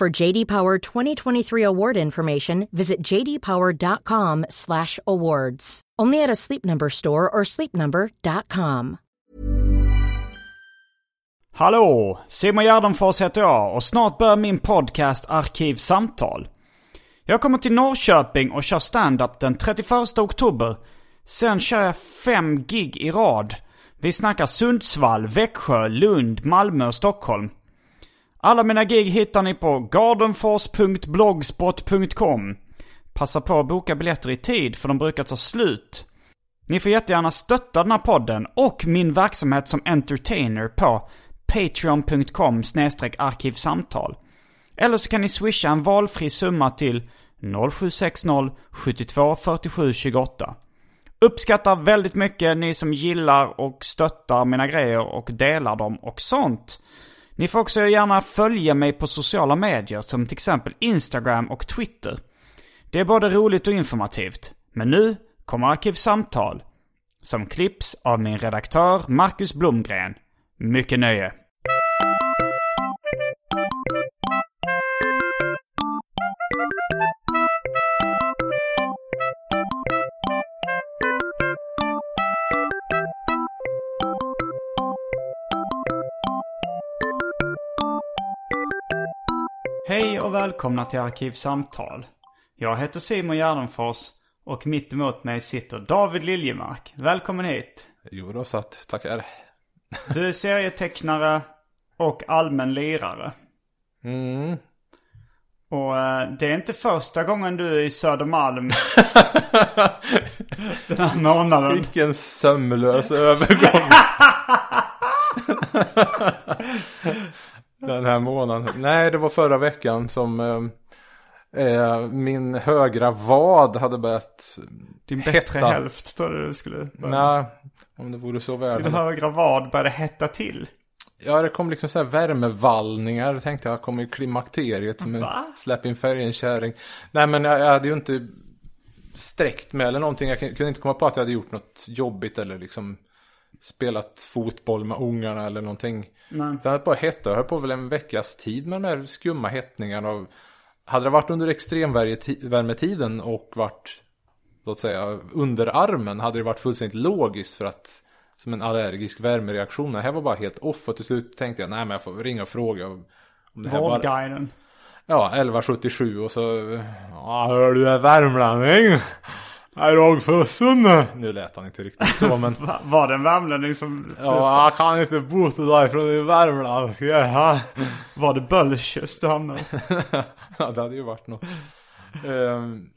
For JD Power 2023 award information, visit jdpower.com/awards. Only at a Sleep Number store or sleepnumber.com. Hallå! Simon Gärdenfors heter jag och snart börjar min podcast Arkivsamtal. Jag kommer till Norrköping och kör stand-up den 31 oktober. Sen kör jag fem gig i rad. Vi snackar Sundsvall, Växjö, Lund, Malmö och Stockholm. Alla mina gig hittar ni på gardenfors.blogspot.com. Passa på att boka biljetter i tid för de brukar ta slut. Ni får jättegärna stötta den här podden och min verksamhet som entertainer på patreon.com arkivsamtal. Eller så kan ni swisha en valfri summa till 0760 72 47 28. Uppskattar väldigt mycket ni som gillar och stöttar mina grejer och delar dem och sånt. Ni får också gärna följa mig på sociala medier som till exempel Instagram och Twitter. Det är både roligt och informativt. Men nu kommer Arkivsamtal. Som klipps av min redaktör Marcus Blomgren. Mycket nöje. Välkomna till Arkivsamtal. Jag heter Simon Gärdenfors och mitt emot mig sitter David Liljemark. Välkommen hit. Jo då, satt. Tackar. Du är serietecknare och allmän lirare. Mm. Och eh, det är inte första gången du är i Södermalm den här månaden. Vilken sömlös övergång. Den här månaden. Nej, det var förra veckan som eh, eh, min högra vad hade börjat Din bättre hetta. hälft tror du skulle. Nej, om det vore så väl. Din högra vad började hetta till. Ja, det kom liksom så här värmevallningar. Då tänkte jag, kommer ju klimakteriet som en släpp in färg i en kärring. Nej, men jag, jag hade ju inte sträckt mig eller någonting. Jag kunde inte komma på att jag hade gjort något jobbigt eller liksom spelat fotboll med ungarna eller någonting. Nej. Så jag hade bara hetta. Jag höll på väl en veckas tid med de här skumma hettningarna. Och hade det varit under extremvärmetiden och varit, låt säga, under armen hade det varit fullständigt logiskt för att som en allergisk värmereaktion. Det här var bara helt off och till slut tänkte jag, nej men jag får ringa och fråga om det här. Vårdguiden. Ja, 1177 och så... Ja, hör du är värmlänning? Är Ragfussen? Nu lät han inte riktigt så men... Va, var det en värmlänning som... ja, jag kan inte bo till därifrån i Värmland. Ja. Var det Bölsjös du hamnade ja, det hade ju varit något. Um,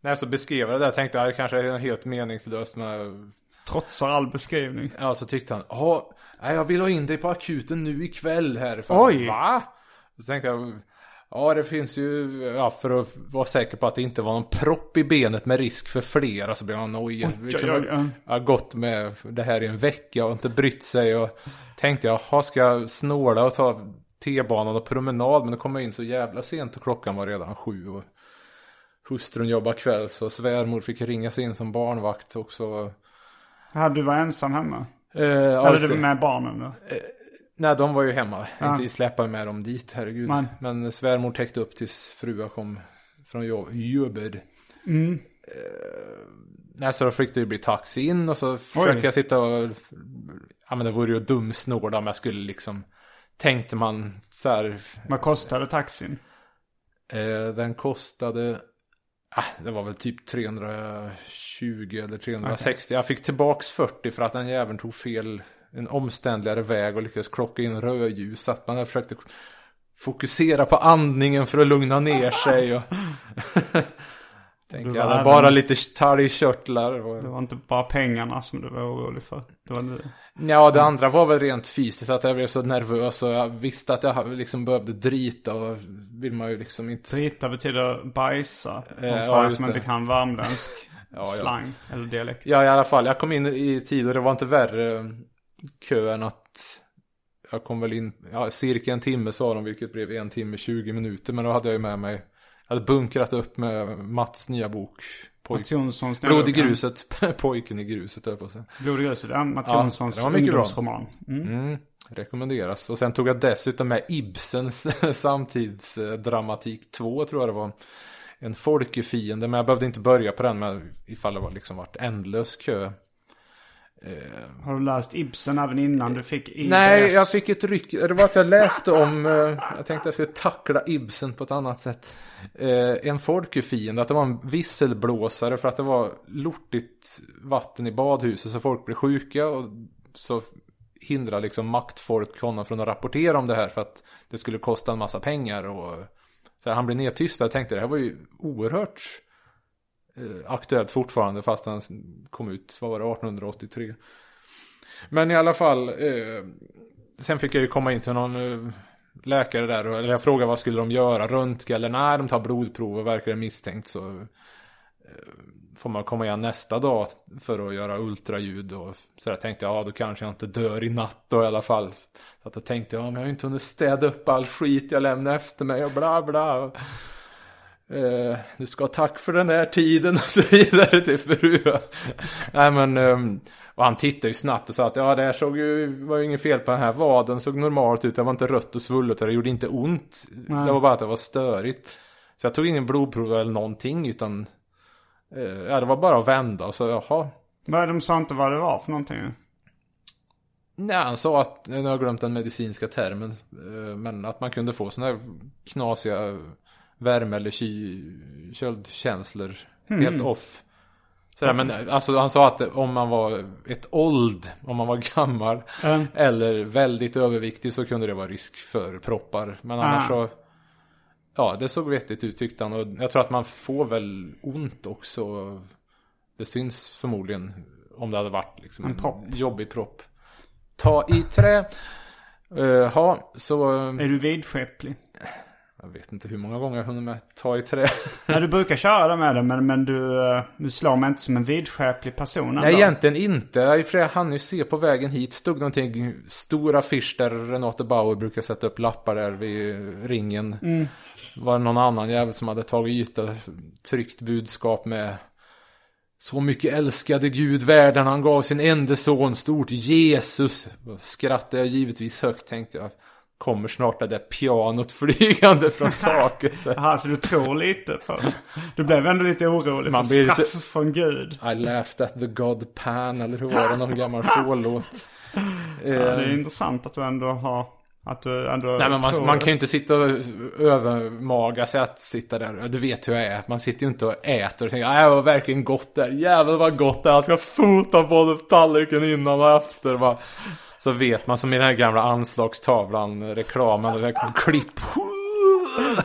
när jag så beskrev jag det där tänkte jag det kanske är helt meningslöst med... Trotsar all beskrivning. Ja, så tyckte han, ja, jag vill ha in dig på akuten nu ikväll här. För, Oj. Va? Så tänkte jag, ja det finns ju, ja för att vara säker på att det inte var någon propp i benet med risk för flera så blev han oj. liksom, oj, oj. Jag har gått med det här i en vecka och inte brytt sig och tänkte jag, ha ska jag snåla och ta T-banan och promenad men då kom jag in så jävla sent och klockan var redan sju och hustrun jobbar kväll så svärmor fick ringa sig in som barnvakt också. Ja, du var ensam hemma? Eh, Eller det. med barnen då? Nej, de var ju hemma. Ja. Inte släppa med dem dit, herregud. Nej. Men svärmor täckte upp tills fruar kom från jobb- jobbet. Mm. Eh, så då fick det ju bli taxi in och så försökte jag sitta och... Ja, men det vore ju dumsnåla om jag skulle liksom tänkte man så här. Vad kostade taxin? Eh, den kostade, ah, det var väl typ 320 eller 360. Jag fick tillbaks 40 för att den jäveln tog fel, en omständligare väg och lyckades klocka in rödljus. Så att man försökte fokusera på andningen för att lugna ner sig. Och Tänker jag, även- bara lite talgkörtlar. Och... Det var inte bara pengarna som du var orolig för. Det var nu. Ja, det andra var väl rent fysiskt att jag blev så nervös och jag visste att jag liksom behövde drita och vill man ju liksom inte. Drita betyder bajsa. Om Eh, ja, som det. inte kan värmländsk ja. slang eller dialekt. Ja, i alla fall. Jag kom in i tid och det var inte värre kö än att jag kom väl in, ja, cirka en timme sa de, vilket blev en timme 20 minuter. Men då hade jag ju med mig, jag hade bunkrat upp med Mats nya bok. Pojk, Mats Jonssons Blod i gruset, pojken i gruset höll på säga. Blod i gruset, ja. Mats Ja, Jonssons ungdomsroman. Mm. Mm, rekommenderas. Och sen tog jag dessutom med Ibsens samtidsdramatik 2 tror jag det var. En folkefiende, men jag behövde inte börja på den med ifall det var liksom varit ändlös kö. Eh, Har du läst Ibsen även innan du fick IBS? Nej, jag fick ett ryck. Det var att jag läste om, eh, jag tänkte jag skulle tackla Ibsen på ett annat sätt. Eh, en folkefiende, att det var en visselblåsare för att det var lortigt vatten i badhuset så folk blev sjuka och så hindrar liksom maktfolk honom från att rapportera om det här för att det skulle kosta en massa pengar och så här, han blev nedtystad. Jag tänkte det här var ju oerhört Eh, aktuellt fortfarande fast han kom ut, vad var det, 1883. Men i alla fall, eh, sen fick jag ju komma in till någon eh, läkare där. och- Eller jag frågade vad skulle de göra, röntga eller nej, de tar blodprov och verkar det misstänkt så eh, får man komma igen nästa dag för att göra ultraljud. Och så jag tänkte ja, då kanske jag inte dör i natt då i alla fall. Så att jag tänkte ja, men jag har ju inte hunnit städa upp all skit jag lämnade efter mig och bla bla. Eh, du ska ha tack för den här tiden och så vidare till fru. Nej men, ehm, och han tittade ju snabbt och sa att ja det här såg ju, var ju inget fel på den här vaden, såg normalt ut, det var inte rött och svullet och det gjorde inte ont. Det var bara att det var störigt. Så jag tog ingen blodprov eller någonting utan, eh, ja det var bara att vända och så jaha. Vad de sa inte vad det var för någonting? Nej, han sa att, nu har jag glömt den medicinska termen, eh, men att man kunde få sådana här knasiga värme eller ky- köldkänslor helt off. Sådär, men alltså han sa att om man var ett old, om man var gammal Mm. eller väldigt överviktig så kunde det vara risk för proppar. Men annars Ah. så, ja det såg vettigt ut tyckte han. Och jag tror att man får väl ont också. Det syns förmodligen om det hade varit liksom En propp. jobbig propp. Ta i trä. Uh, ha, så... Är du vidskeplig? Jag vet inte hur många gånger jag hunnit med ta i trä. Nej, du brukar köra med det, men, men du, eh, du slår mig inte som en vidskeplig person Nej, ändå. egentligen inte. Jag hann ju se på vägen hit. Stod någonting, stora affisch där Renate Bauer brukar sätta upp lappar där vid ringen. Var det någon annan jävel som hade tagit yta, tryckt budskap med så mycket älskade Gud världen, han gav sin enda son, stort Jesus. Då skrattade jag givetvis högt, tänkte jag. Kommer snart det där pianot flygande från taket. Jaha, så du tror lite på. Du blev ändå lite orolig Man för straff lite- från Gud. I laughed at the God Pan, eller hur var det? Någon gammal fålåt. Ja, det är intressant att du ändå har... Att du ändå Nej men man, man kan ju inte sitta och övermaga sig att sitta där. Du vet hur jag är. Man sitter ju inte och äter och tänker "Nej, det var verkligen gott där. Jävlar vad gott det är. Jag ska fota både tallriken innan och efter. Va? Så vet man som i den här gamla anslagstavlan, reklamen, där klipp.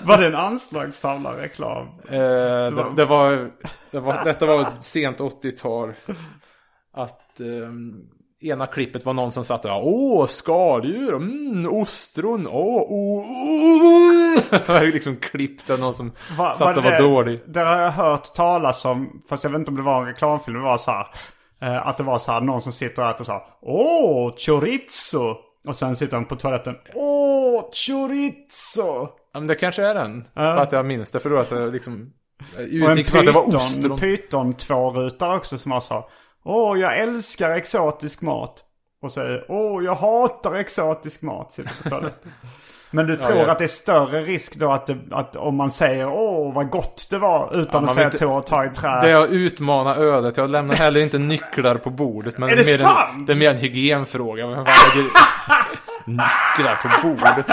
Var det en anslagstavla reklam? Eh, det, det, var, det var, detta var ett sent 80-tal. Att ehm, ena klippet var någon som satt där. Åh, skaldjur, mm, ostron, åh, oh, oh. Det var liksom klippt där någon som Va- satt och var det- dålig. Det har jag hört talas om, fast jag vet inte om det var en reklamfilm, det var så här. Eh, Att det var så här, någon som sitter och äter så här. Åh, chorizo! Och sen sitter han på toaletten. Åh, chorizo! Ja, men det kanske är den. Bara att jag minns det för då att jag liksom jag Och en utgick från att det var pyton, ostron. pyton tvårutare också som har så. Åh, jag älskar exotisk mat. Och säger, åh, jag hatar exotisk mat. Sitter på toaletten. Men du tror ja. att det är större risk då att, det, att om man säger åh vad gott det var utan man att säga ta och ta i trä. Det är att utmana ödet. Jag lämnar heller inte nycklar på bordet. Men Är det mer sant? En, det är mer en hygienfråga. Men fan, nycklar på bordet.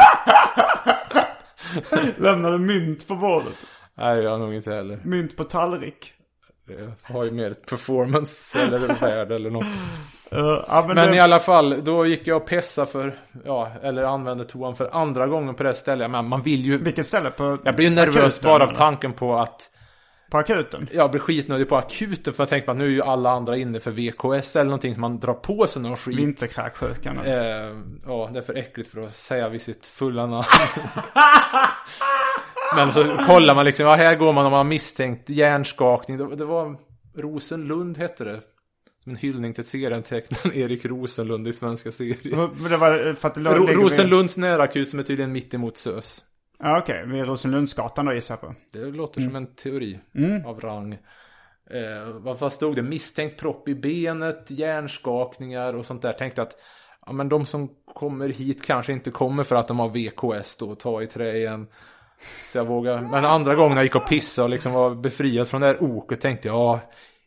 Lämnade mynt på bordet. Nej, jag nog inte heller. Mynt på tallrik. Det har ju mer ett performance eller värde eller något. Uh, ja, men Men det, i alla fall, då gick jag och pessa för, ja, eller använde toan för andra gången på det stället. Men man vill ju, Vilket ställe? På jag blir ju nervös bara av tanken på att På akuten? jag blir skitnödig på akuten för jag tänker på att nu är ju alla andra inne för VKS eller någonting som man drar på sig någon skit. Vinterkräksjukan. Eh, ja, det är för äckligt för att säga vid sitt fulla namn. Men så kollar man liksom, ja här går man om man har misstänkt hjärnskakning. Det, det var Rosenlund hette det. Som en hyllning till serietecknaren Erik Rosenlund i svenska serier. Men Det var för att det. Ro- Rosenlunds närakut som är tydligen mitt emot SÖS. Ja okej, vid Rosenlundsgatan då gissar jag på. Det låter som en teori Mm. av rang. Eh, vad stod det? Misstänkt propp i benet, hjärnskakningar och sånt där. Tänkte att ja, men de som kommer hit kanske inte kommer för att de har VKS då ta i trä igen. Så jag vågar. Men andra gången jag gick och pissade och liksom var befriad från det här oket tänkte jag ja,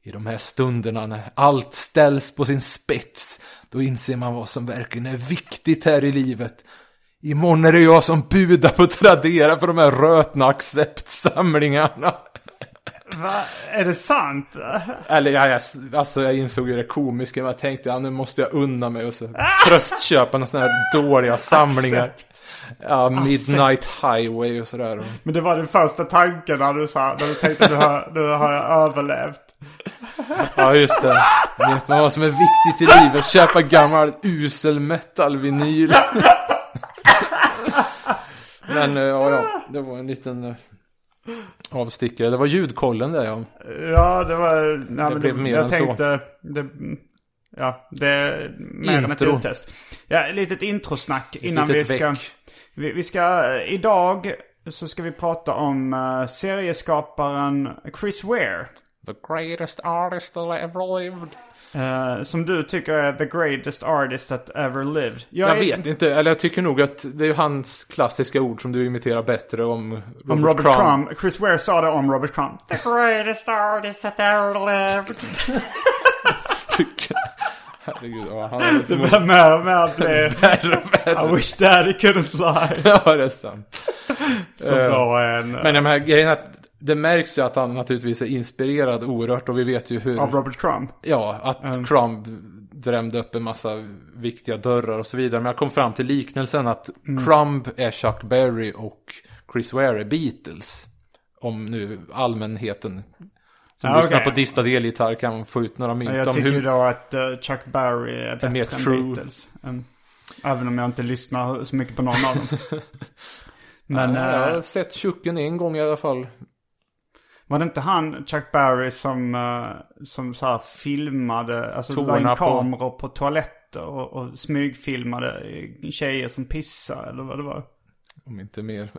i de här stunderna när allt ställs på sin spets då inser man vad som verkligen är viktigt här i livet. Imorgon är det jag som budar på Tradera för de här rötna acceptsamlingarna. Va? Är det sant? Eller ja, jag, alltså jag insåg ju det komiska, men jag tänkte ja, nu måste jag unna mig och så tröstköpa några sådana här dåliga samlingar. Ja, Midnight Highway och sådär. Men det var den första tanken när du sa, när du tänkte nu har, nu har jag överlevt. Ja, just det. Minns man vad som är viktigt i livet? Köpa gammal usel metal-vinyl. Men eh, ja, ja, det var en liten eh, avstickare. Det var ljudkollen där ja. Ja, det var... Nej, men blev det, mer jag än så. tänkte, Det, ja, det är mer än ett uttest. Ja, litet introsnack innan vi ska... väck. Vi, vi ska... eh, Idag så ska vi prata om uh, serieskaparen Chris Ware. The greatest artist that ever lived. eh, som du tycker är the greatest artist that ever lived. Jag är- vet inte, eller jag tycker nog att det är hans klassiska ord som du imiterar bättre om Robert, Om Robert Crumb. Crumb. Chris Ware sa det om Robert Crumb. The greatest artist that ever lived. Herregud, ja, han är Det börjar mer och mer bli... I wish daddy couldn't lie. Ja, det är sant. Så Eh, bra en... Men de här grejerna, det märks ju att han naturligtvis är inspirerad oerhört och vi vet ju hur, Av Robert Crumb. ja, att Crumb drämde upp en massa viktiga dörrar och så vidare. Men jag kom fram till liknelsen att Mm. Crumb är Chuck Berry och Chris Ware är Beatles. Om nu allmänheten som Ja, lyssnar på distad elgitarr kan få ut några mynt Jag om tycker hur... då att eh, Chuck Berry är bättre mer än true. Beatles. Mm. Även om jag inte lyssnar så mycket på någon av dem. Men ja, jag eh, har sett Chucken en gång i alla fall. var det inte han, Chuck Berry, som, eh, som så här filmade, alltså la in på- kameror på, toaletter och, och smygfilmade tjejer som pissar eller vad det var? Om inte mer.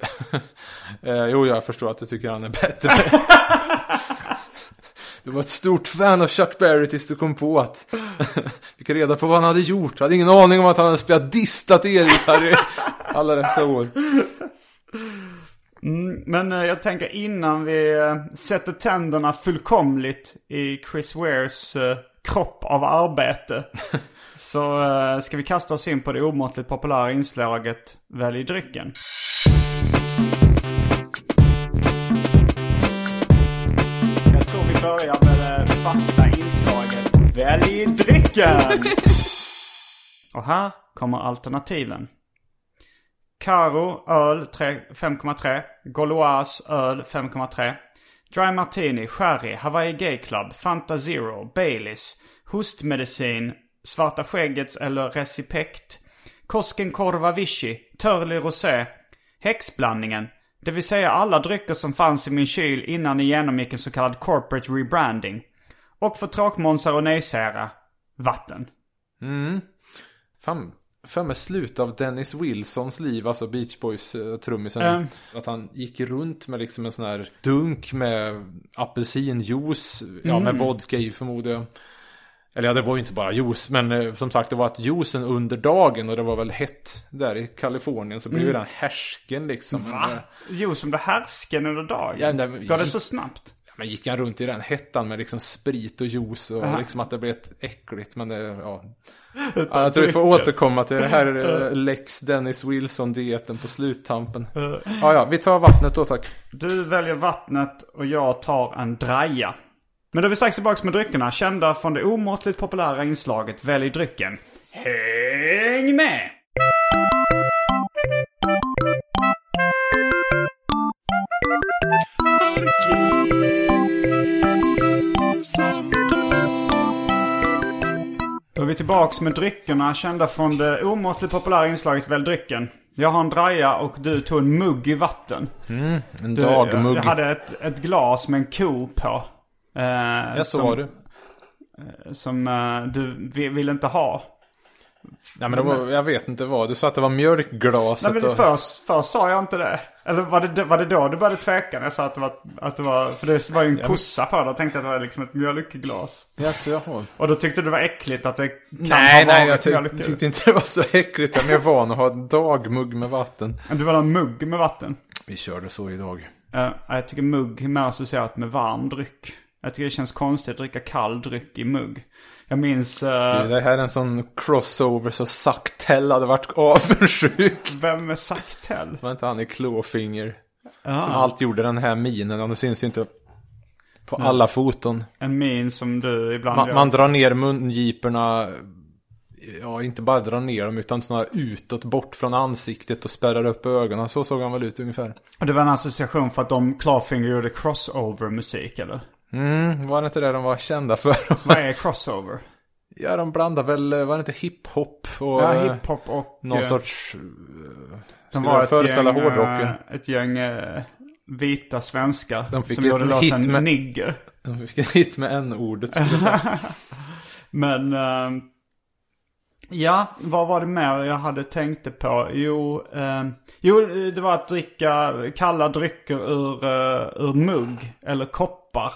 eh, jo, jag förstår att du tycker han är bättre. du var ett stort fan av Chuck Berry tills du kom på att fick reda på vad han hade gjort. Jag hade ingen aning om att han hade spelat distat elgitarr i alla dessa år. Mm, men eh, jag tänker innan vi eh, sätter tänderna fullkomligt i Chris Wares eh, kropp av arbete. så ska vi kasta oss in på det omåttligt populära inslaget Välj drycken. Vi börjar med det fasta inslaget Välj drycken! Och här kommer alternativen. Caro öl 5,3. Goloas öl 5,3. Dry Martini, Sherry, Hawaii Gay Club, Fanta Zero, Baileys, Hostmedicin, Svarta Skäggets eller Recipekt, Koskenkorva Vichy, Törli Rosé, Häxblandningen, det vill säga alla drycker som fanns i min kyl innan ni genomgick en så kallad corporate rebranding. Och för tråkmånsar och nejsära, vatten. Fan, för mig slut av Dennis Wilsons liv, alltså Beach Boys uh, trummisen. Mm. Att han gick runt med liksom en sån här dunk med apelsinjuice, ja Mm. med vodka i förmodar jag. Eller ja, det var ju inte bara juice, men eh, som sagt det var att juicen under dagen och det var väl hett där i Kalifornien så blev ju den härsken liksom. Mm. Va? Jo, som det härsken under dagen. Ja, Går det så snabbt? Men gick han runt i den hettan med liksom sprit och juice och liksom att det blev ett äckligt. Men det, ja. ja jag tror vi får återkomma till det här eh, Lex Dennis Wilson-dieten på sluttampen. Ja, ja, vi tar vattnet då tack. Du väljer vattnet och jag tar en draja. Men då är vi strax tillbaka med dryckerna. Kända från det omåttligt populära inslaget Välj drycken. Häng med! Då är vi tillbaks med dryckerna kända från det omåttligt populära inslaget Välj drycken. Jag har en draja och du tog en mugg i vatten. En Du, dagmugg. Jag hade ett, ett glas med en ko på. Eh, Jag så som, var du. Som eh, du vi- ville inte ha. Nej men det var, jag vet inte vad. Du sa att det var mjölkglaset Nej men och... först, först sa jag inte det. Eller var det, var det då du började tveka när jag sa att det var, att det var för det var ju en kossa på det. Jag tänkte att det var liksom ett mjölkglas. Jaså, jaha. Och då tyckte du det var äckligt att det kan Nej, ha nej, jag varit tyck, mjölk tyckte inte det var så äckligt. Jag är mer van att ha en dagmugg med vatten. Du vill ha en mugg med vatten? Vi körde så idag. Uh, jag tycker mugg är mer associerat med varm dryck. Jag tycker det känns konstigt att dricka kall dryck i mugg. Jag minns... eh, Du, det här är en sån crossover så Saktell hade varit avundsjuk. vem är Saktell? Var inte han i Clawfinger? Som alltid gjorde den här minen. Och nu syns ju inte på alla foton. En min som du ibland Man, gör. man drar ner mungiporna. Ja, inte bara drar ner dem utan sådana utåt bort från ansiktet och spärrar upp ögonen. Så såg han väl ut ungefär. Och det var en association för att de Clawfinger gjorde crossover-musik eller? Mm, var det inte det de var kända för? Vad är crossover? ja, de blandar väl, var det inte hiphop och Ja, eh, hiphop och... någon eh, sorts... de skulle var föreställa gäng, hårdrocken? eh, ett gäng eh, vita svenskar. De fick som gjorde låten med- Nigger. De fick en hit med n-ordet skulle jag säga. Men... eh, ja, vad var det mer jag hade tänkt på? Jo, eh, jo, det var att dricka kalla drycker ur, eh, ur mugg eller koppar.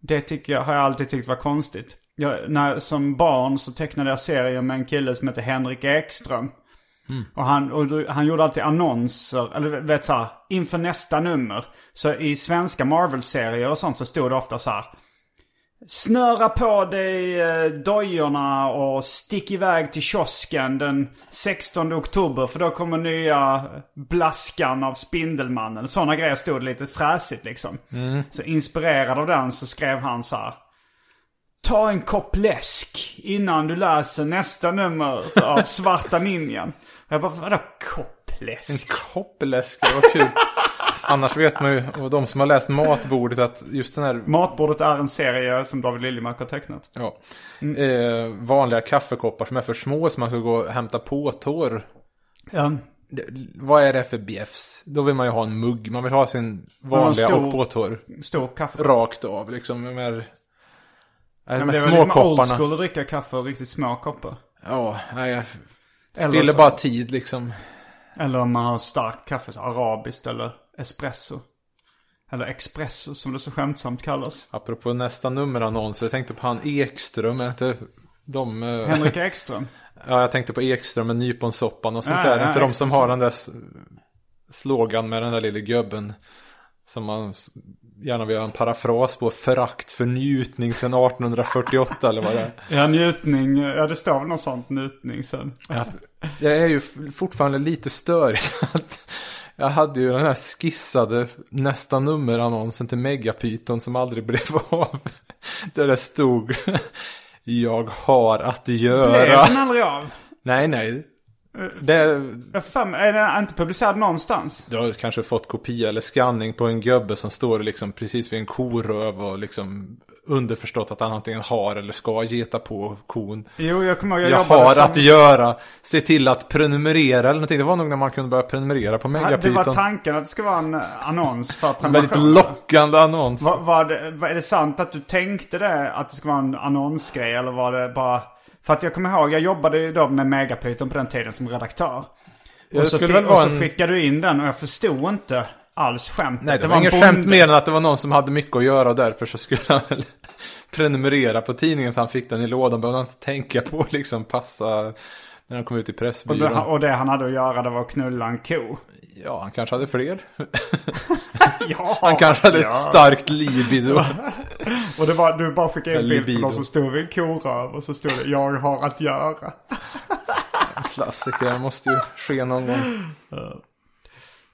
Det tycker jag, har jag alltid tyckt var konstigt. Jag, när, som barn så tecknade jag serier med en kille som heter Henrik Ekström. Och, han, och han gjorde alltid annonser, eller vet så här, inför nästa nummer. Så i svenska Marvel-serier och sånt så stod det ofta så här. Snöra på dig eh, dojorna och stick iväg till kiosken den 16 oktober för då kommer nya Blaskan av Spindelmannen. Sådana grejer stod lite fräsigt liksom. Så inspirerad av den så skrev han så här. Ta en kopp läsk innan du läser nästa nummer av Svarta Ninjan. Jag bara, vadå kopp läsk? En kopp läsk, det var kul. Annars vet man ju, och de som har läst Matbordet, att just den här Matbordet är en serie som David Liljemark har tecknat. ja, eh, vanliga kaffekoppar som är för små som man ska gå och hämta på torr. Ja. Det, vad är det för bjäfs? Då vill man ju ha en mugg. Man vill ha sin vanliga stor- och påtorr. Stor kaffe. Rakt av liksom. Med, med, Ja, med men det är väl liksom old school att dricka kaffe och riktigt små koppar. Ja, nej, jag spiller så- bara tid liksom. Eller om man har stark kaffe, så arabiskt eller espresso. Eller espresso som det så skämtsamt kallas. Apropå nästa nummerannons, jag tänkte på han Ekström, inte de... eh, Henrik Ekström. Ja, jag tänkte på Ekström med nyponsoppan och sånt Ja, där. ja, inte de Ekström. som har den där slogan med den där lilla gubben. Som man gärna vill ha en parafras på. Förakt för njutning sedan 1848 eller vad det är. Ja, njutning. Ja, det står väl något sånt njutning sen. Ja, jag är ju fortfarande lite störig. Jag hade ju den här skissade nästa nummerannonsen till Megapyton som aldrig blev av. Där det stod Jag har att Blev göra. den aldrig av? Nej, nej. Det, får för mig- Är den inte publicerad någonstans? Du har kanske fått kopia eller scanning på en gubbe som står liksom precis vid en koröv och liksom underförstått att han antingen har eller ska geta på kon. Jo, jag kommer ihåg. Jag, Jag, har som... att göra, se till att prenumerera eller någonting. Det var nog när man kunde börja prenumerera på Ja, Det Megapyton. var tanken att det ska vara en annons för En väldigt prenumeration. lockande annons. Var, var det, var, är det sant att du tänkte det? Att det ska vara en annonsgrej? Eller var det bara... För att jag kommer ihåg, jag jobbade ju då med Megapyton på den tiden som redaktör. Och så, skulle fick, och vara så en- skickade du in den och jag förstod inte alls skämtet. Nej, det, var en inget skämt mer än att det var någon som hade mycket att göra och därför så skulle han väl prenumerera på tidningen så han fick den i lådan. Behövde han inte tänka på liksom passa När han kom ut i Och Pressbyrån. det, och det han hade att göra det var att knulla en ko. Ja, han kanske hade fler. Ja, Han kanske hade ja. ett starkt libido. Och det var, du bara skickade en bild på någon som stod vid en koröv och så stod det jag har att göra. Klassiker, det måste ju ske någon gång.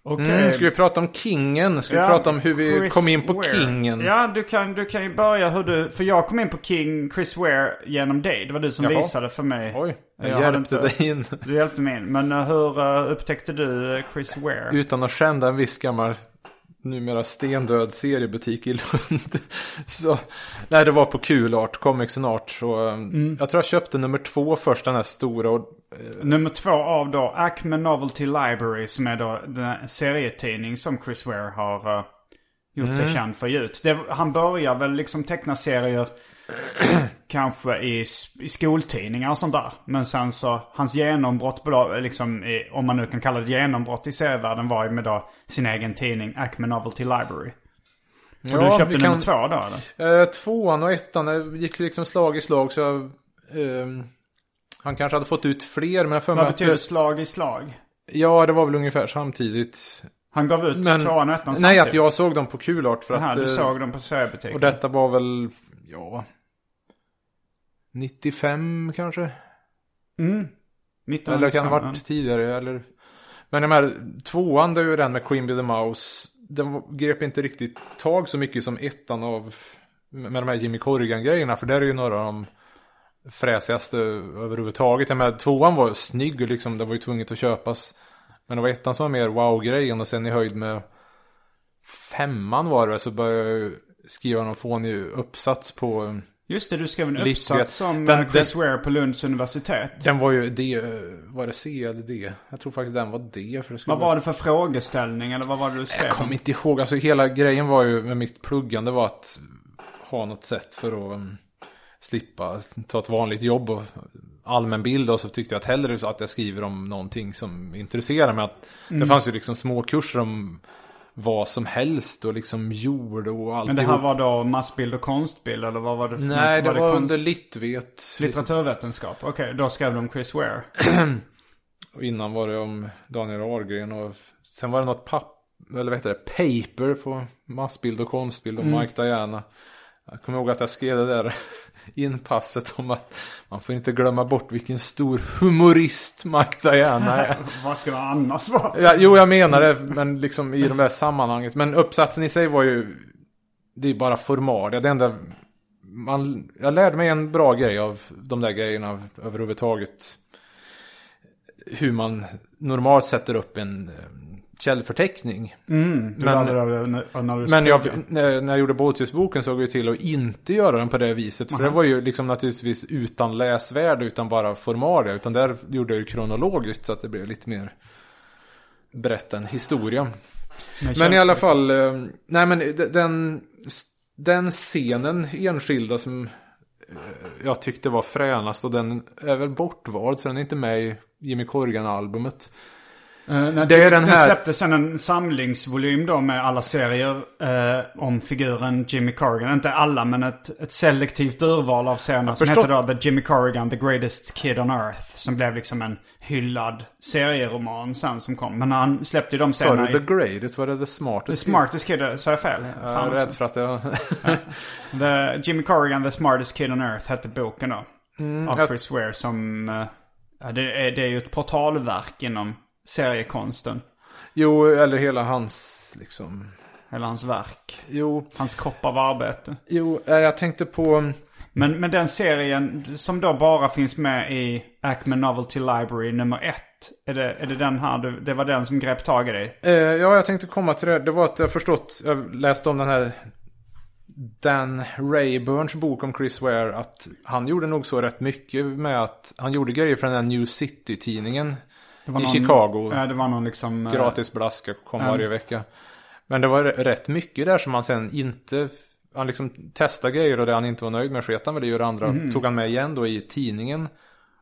Okej. Mm, ska vi prata om kingen? Ska vi Ja, prata om hur vi Chris kom in på Ware. kingen? Ja, du kan, du kan ju börja hur du... För jag kom in på King Chris Ware genom dig. Det var du som Jaha. visade för mig. Oj, jag, Jag hjälpte inte- dig in. Du hjälpte mig in. Men eh, hur eh, upptäckte du eh, Chris Ware? Utan att skända en viss gammal, numera stendöd seriebutik i Lund. Så, nej, det var på Kulart, Comics and Art. Så, um, Jag tror jag köpte nummer två först, den här stora. Och, Nummer två av då Acme Novelty Library som är då den serietidning som Chris Ware har eh, gjort sig känd för att ge ut. Det, han börjar väl liksom teckna serier kanske i, i skoltidningar och sånt där. Men sen så, hans genombrott, liksom, i, om man nu kan kalla det genombrott i serievärlden var ju med då sin egen tidning Acme Novelty Library. Och Ja, du köpte nummer kan- två då eller? Eh, tvåan och ettan eh, gick liksom slag i slag så jag, ehm, han kanske hade fått ut fler men för mig Vad att, betyder slag i slag? Ja, det var väl ungefär samtidigt. Han gav ut Men, tvåan och ettan nej, att samtidigt. jag såg dem på Kulart för Aha, att... du eh, såg dem på seriebutiken. Och detta var väl, ja... 95 kanske? Mm. Eller kan det ha 1995, varit tidigare eller... Men de här tvåan, det är ju den med Queen Bee the Mouse. Den grep inte riktigt tag så mycket som ettan av... Med de här Jimmy Corrigan-grejerna. För där är ju några av de fräsigaste överhuvudtaget. Jag menar, tvåan var snygg och liksom, det var ju tvunget att köpas. Men det var ettan som var mer wow-grejen och sen i höjd med femman var det så började jag ju skriva någon fånig uppsats på... Just det, du skrev en uppsats om Den- den, Chris Ware på Lunds universitet. Den var ju D, var det C eller D? Jag tror faktiskt den var D. För det skulle Vad var det för frågeställning eller vad var det du skrev? Jag kommer inte ihåg, alltså hela grejen var ju med mitt pluggande var att ha något sätt för att um, slippa ta ett vanligt jobb och allmän bild och så tyckte jag att hellre att jag skriver om någonting som intresserar mig. Att Mm. Det fanns ju liksom små kurser om vad som helst och liksom jord och allt. Men det här var då massbild och konstbild eller vad var det? för Nej, något? det var konst- under litvet. Litteraturvetenskap, okej. då skrev om Chris Ware. Och innan var det om Daniel Ahlgren och sen var det något papp, eller vad heter det, paper på massbild och konstbild om Mike Diana. Jag kommer ihåg att jag skrev det där inpasset om att man får inte glömma bort vilken stor humorist Diana är. vad ska det annars vara? Ja, jo, jag menar det, men liksom i de där sammanhanget. Men uppsatsen i sig var ju, det är bara formalia. Det enda, man, jag lärde mig en bra grej av de där grejerna överhuvudtaget. Hur man normalt sätter upp en källförteckning. Mm, du Men- det Men jag, när, när jag gjorde Båthusboken såg jag till att inte göra den på det viset. För det var ju liksom naturligtvis utan läsvärde, utan bara formalia. Utan där gjorde jag ju kronologiskt så att det blev lite mer berätta en historia. Men i alla fall, eh, nej men de- den, den scenen enskilda som eh, jag tyckte var fränast och den är väl bortvald så den är inte med i Jimmy Corrigan-albumet. Uh, Det är den det här- släpptes sen en samlingsvolym då med alla serier eh, om figuren Jimmy Corrigan. Inte alla men ett, ett selektivt urval av serierna som förstår- hette då The Jimmy Corrigan, The Greatest Kid on Earth. Som blev liksom en hyllad serieroman sen som kom. Men han släppte ju de Sa serierna du i... The Greatest? Var det The Smartest? The Smartest Kid, sa jag fel? Jag är rädd för att jag... The Jimmy Corrigan, The Smartest Kid on Earth hette boken då. av Mm, jag- Chris Ware som... eh, det, är, det är ju ett portalverk inom seriekonsten. Jo, eller hela hans liksom... Eller hans verk. Jo, Hans kropp av arbete. jo, eh, jag tänkte på... Men, men den serien som då bara finns med i Acme Novelty Library nummer ett. Är det, är det den här, du, det var den som grep tag i dig? Eh, ja, jag tänkte komma till det. Det var att jag förstått, jag läste om den här Dan Rayburns bok om Chris Ware. Att han gjorde nog så rätt mycket med att han gjorde grejer för den här New City-tidningen. Det var I någon- Chicago. Ja, det var någon liksom... eh, Gratis blaska kom Ja. varje vecka. Men det var rätt mycket där som han sen inte... Han liksom testade grejer och det han inte var nöjd med sket han väl det gör det andra. Mhm. Tog han med igen då i tidningen.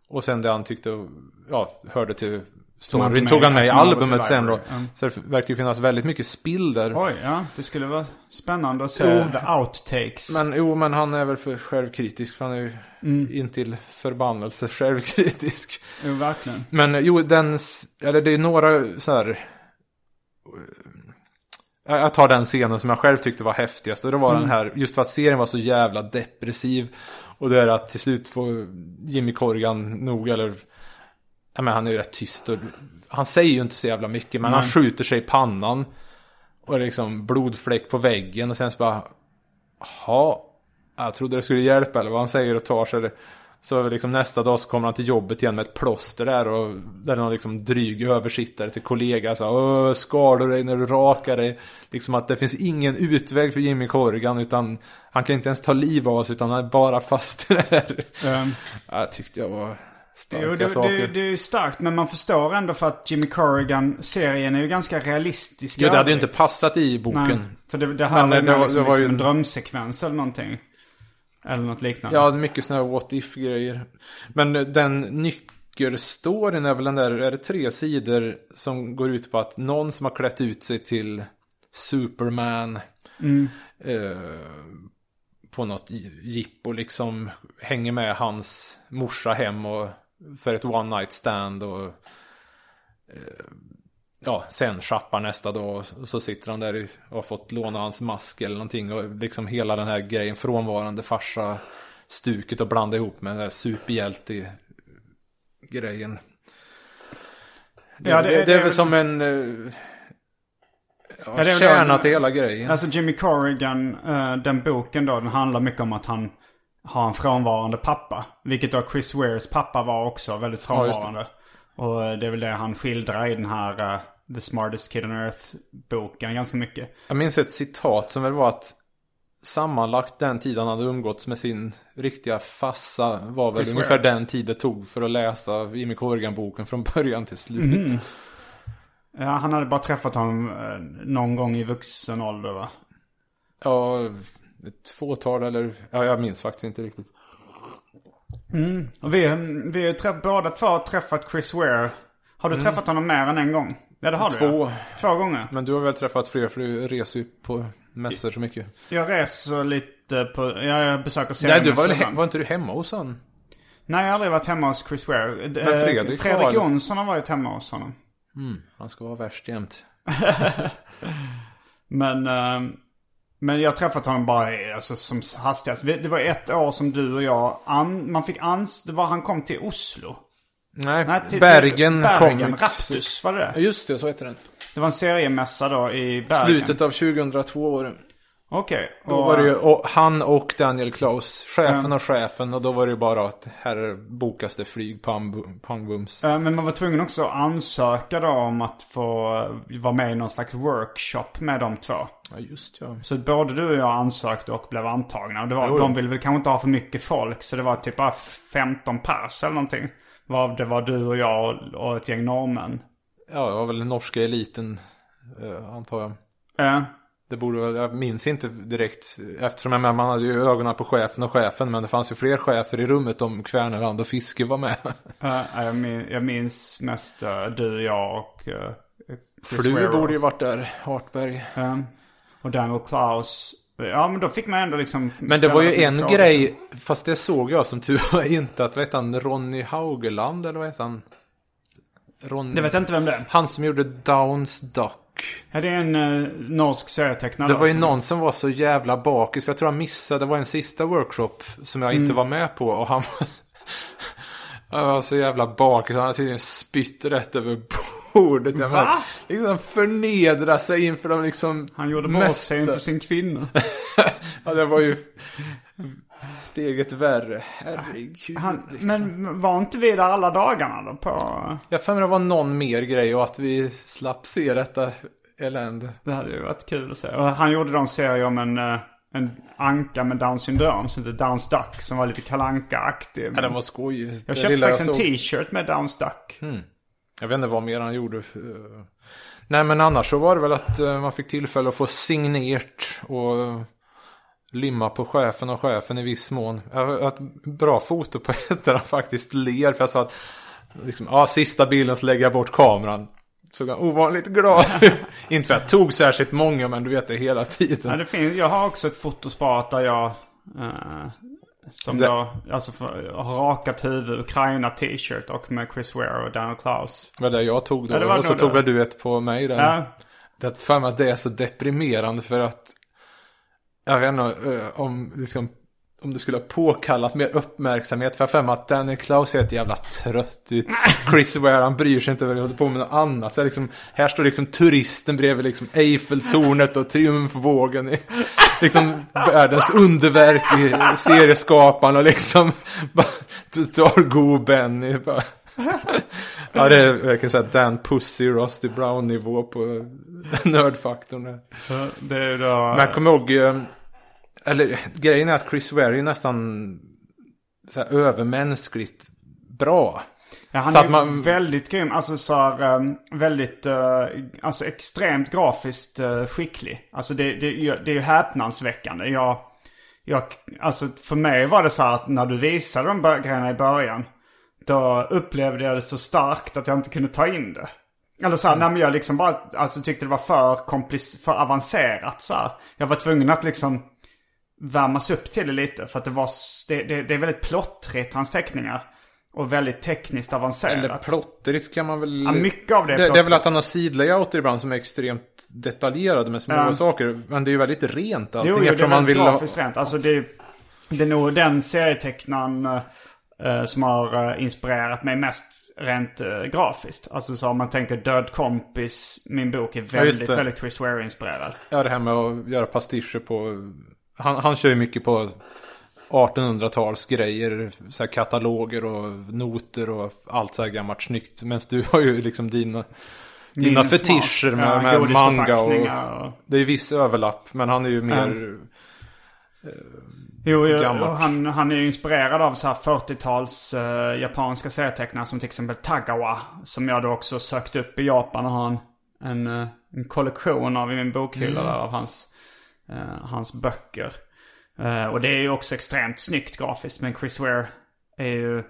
Och sen det han tyckte, ja, hörde till storyn tog han med i albumet sen då. Ja. Så det verkar ju finnas väldigt mycket spill där. Oj, ja. Det skulle vara spännande att se Jo. the outtakes. Men jo, men han är väl för självkritisk. För han är ju Mm. intill förbannelse självkritisk. Jo, verkligen. Men eh, jo, den, eller det är några så här. Jag jag tar den scenen som jag själv tyckte var häftigast. Och det var den här, just för att serien var så jävla depressiv. Och det är att till slut får Jimmy Corrigan nog, eller, ja men han är ju rätt tyst. Och, han säger ju inte så jävla mycket, men han Nej. skjuter sig i pannan. Och liksom blodfläck på väggen och sen så bara, jaha, jag trodde det skulle hjälpa eller vad han säger och tar sig det. Så liksom nästa dag så kommer han till jobbet igen med ett plåster där och där är någon liksom dryg översittare till kollega så Åh, skar du dig när du rakar dig? Liksom att det finns ingen utväg för Jimmy Corrigan utan han kan inte ens ta liv av oss utan han är bara fast i det här. Um, Ja, Jag tyckte jag var starka jo, det, saker. det, det är ju starkt, men man förstår ändå för att Jimmy Corrigan-serien är ju ganska realistisk. jo, det hade ju inte passat i boken. Nej, för det, det här Men, var eh, liksom, det var ju liksom en en- drömsekvens eller någonting. Eller något liknande. Ja, mycket sådana här what if-grejer. Men den nyckelstoryn är väl den där, är det tre sidor som går ut på att någon som har klätt ut sig till Superman Mm. eh, på något jippo liksom hänger med hans morsa hem och för ett one night stand och eh, ja, sen schappar nästa dag och så sitter han där och har fått låna hans mask eller någonting och liksom hela den här grejen frånvarande farsa stuket och blanda ihop med den här superhjälte grejen. Det, Ja, det- det, det, är väl som en uh, ja, Ja, kärna till hela grejen. Alltså Jimmy Corrigan, eh, den boken då, den handlar mycket om att han har en frånvarande pappa. Vilket då Chris Wares pappa var också, väldigt Ja, just det. frånvarande. och eh, det är väl det han skildrar i den här eh, The Smartest Kid on Earth-boken ganska mycket. Jag minns ett citat som väl var att sammanlagt den tid han hade umgåtts med sin riktiga fassa var väl Chris ungefär Ware. den tid det tog för att läsa Jimmy Corrigan-boken från början till slut. Mhm. Ja, han hade bara träffat honom eh, någon gång i vuxen ålder va? Ja, ett fåtal eller, ja jag minns faktiskt inte riktigt. Och vi, vi har träff, båda två träffat Chris Ware. Har du träffat honom mer än en gång? Ja det har du Mm. Två. Två gånger. Men du har väl träffat fler för du reser ju på mässor så mycket. Jag reser lite på, ja, jag besöker Nej, serien du var, väl var inte du hemma hos han? Nej, jag har aldrig varit hemma hos Chris Ware. Men Fredrik Fredrik var- Jonsson har varit hemma hos honom. Han ska vara värst jämt. Men, eh, men jag har träffat honom bara alltså, som hastigast. Det var ett år som du och jag, an, man fick ans, det var han kom till Oslo. Nej, Nej, till, Bergen, Bergen Comics. Raptus var det Ja, det? Just det, så heter den. Det var en seriemässa då i Bergen. Slutet av 2002 var det. Okej. Då och- var det ju och han och Daniel Klaus, chefen och chefen. Och då var det ju bara att här bokas det flyg, pang, pang bums. Eh, Men man var tvungen också att ansöka då om att få eh, vara med i någon slags workshop med de två. Ja, just ja. Så både du och jag ansökte och blev antagna. Och det var, Jo, de ville väl kanske inte ha för mycket folk. Så det var typ bara 15 pers eller någonting. Var, det var du och jag och, och ett gäng norrmän. Ja, det var väl den norska eliten, eh, antar jag. Eh, Det borde väl, jag minns inte direkt eftersom jag med, man hade ju ögonen på chefen och chefen men det fanns ju fler chefer i rummet om Kvärnerland och Fiske var med. eh, jag, minns, jag minns mest eh, du, jag och uh, För du borde ju varit där, Hartberg. Eh, och Daniel Klaus. Ja men då fick man ändå liksom Men det var ju en frågor. grej, fast det såg jag som tur var inte, att vad heter han, Ronny Haugeland eller vad heter han? Ron... Det vet jag inte vem det är. Han som gjorde Downs Duck. Ja, det är en uh, norsk serietecknare. Det var ju någon som var så jävla bakis. För jag tror han missade. Det var en sista workshop som jag inte var med på. Och han var, han var så jävla bakis. Han hade tydligen spytt rätt över bordet. Jag Va? menar, liksom förnedra sig inför de liksom Han gjorde bort sig inför sin kvinna. Ja, det var ju steget värre. Herregud. Han, liksom. men var inte vi där alla dagarna då på... Jag för mig det var någon mer grej och att vi slapp se detta elände. Det hade ju varit kul att se. Och han gjorde en serie om en, eh, en anka med down syndrom som heter Downs Duck. Som var lite kalanka aktig Ja, den var skojig. Jag köpte faktiskt en såg. t-shirt med Downs Duck. Jag vet inte vad mer han gjorde. Nej men annars så var det väl att eh, man fick tillfälle att få signert och limma på chefen och chefen i viss mån. Jag har ett bra foto på ett där han faktiskt ler. För jag sa att liksom, ja sista bilden så lägger jag bort kameran. Såg han ovanligt glad ut. Inte för att jag tog särskilt många men du vet det hela Ja, tiden. det finns, jag har också ett fotosparat där jag... Eh, som Det- då, alltså för, har rakat huvud, Ukraina t-shirt och med Chris Ware och Daniel Klaus. Det var det jag tog då. Ja, och så tog väl du ett på mig där. Ja, Det för mig att det är så deprimerande för att jag vet inte eh, om, liksom, om det skulle ha påkallat mer uppmärksamhet. För jag för mig att Danny Klaus ser ett jävla trött ut. Chris Ware han bryr sig inte vad det håller på med något annat. Så här liksom, här står liksom turisten bredvid liksom Eiffeltornet och triumfvågen. I, liksom världens underverk i serieskaparen och liksom bara tar god Benny. Bara. Ja det är verkligen såhär Dan Pussy, Rusty Brown nivå på nördfaktorn. det är då... Men jag kommer ihåg, eh, eller grejen är att Chris Ware är nästan så här, övermänskligt bra. Ja, han Så är att man- väldigt grym. Alltså så här, um, väldigt, uh, alltså extremt grafiskt uh, skicklig. Alltså det, det, det är ju häpnadsväckande. Jag, jag, alltså för mig var det så här att när du visade de grejerna i början. Då upplevde jag det så starkt att jag inte kunde ta in det. Eller så här, nej men jag liksom bara, alltså tyckte det var för komplic- för avancerat så här. Jag var tvungen att liksom värmas upp till det lite. För att det var, det, det, det är väldigt plottrigt hans teckningar. Och väldigt tekniskt avancerat. Eller plottrigt kan man väl... Ja, mycket av det är det, det är väl att han har sidlayouter ibland som är extremt detaljerade med små Ja. saker. Men det är ju väldigt rent allting Jo, jo det är eftersom man väldigt vill ha... rent. Alltså det, det är nog den serietecknaren eh, som har eh, inspirerat mig mest rent eh, grafiskt. Alltså så om man tänker Död kompis, min bok är väldigt, det. väldigt Chris Ware-inspirerad. Ja, det här med att göra pastischer på... Han, han kör ju mycket på 1800-tals grejer. Så kataloger och noter och allt så här gammalt snyggt. Medan du har ju liksom dina... Dina fetischer med, Ja, med manga och... och... Det är viss överlapp, men han är ju mer... Jo, jo han, han är ju inspirerad av så här 40-tals eh, japanska serietecknare som till exempel Tagawa. Som jag då också sökt upp i Japan och har en, en, eh, en kollektion av i min bokhylla Mm. av hans, eh, hans böcker. Eh, och det är ju också extremt snyggt grafiskt. Men Chris Ware är ju...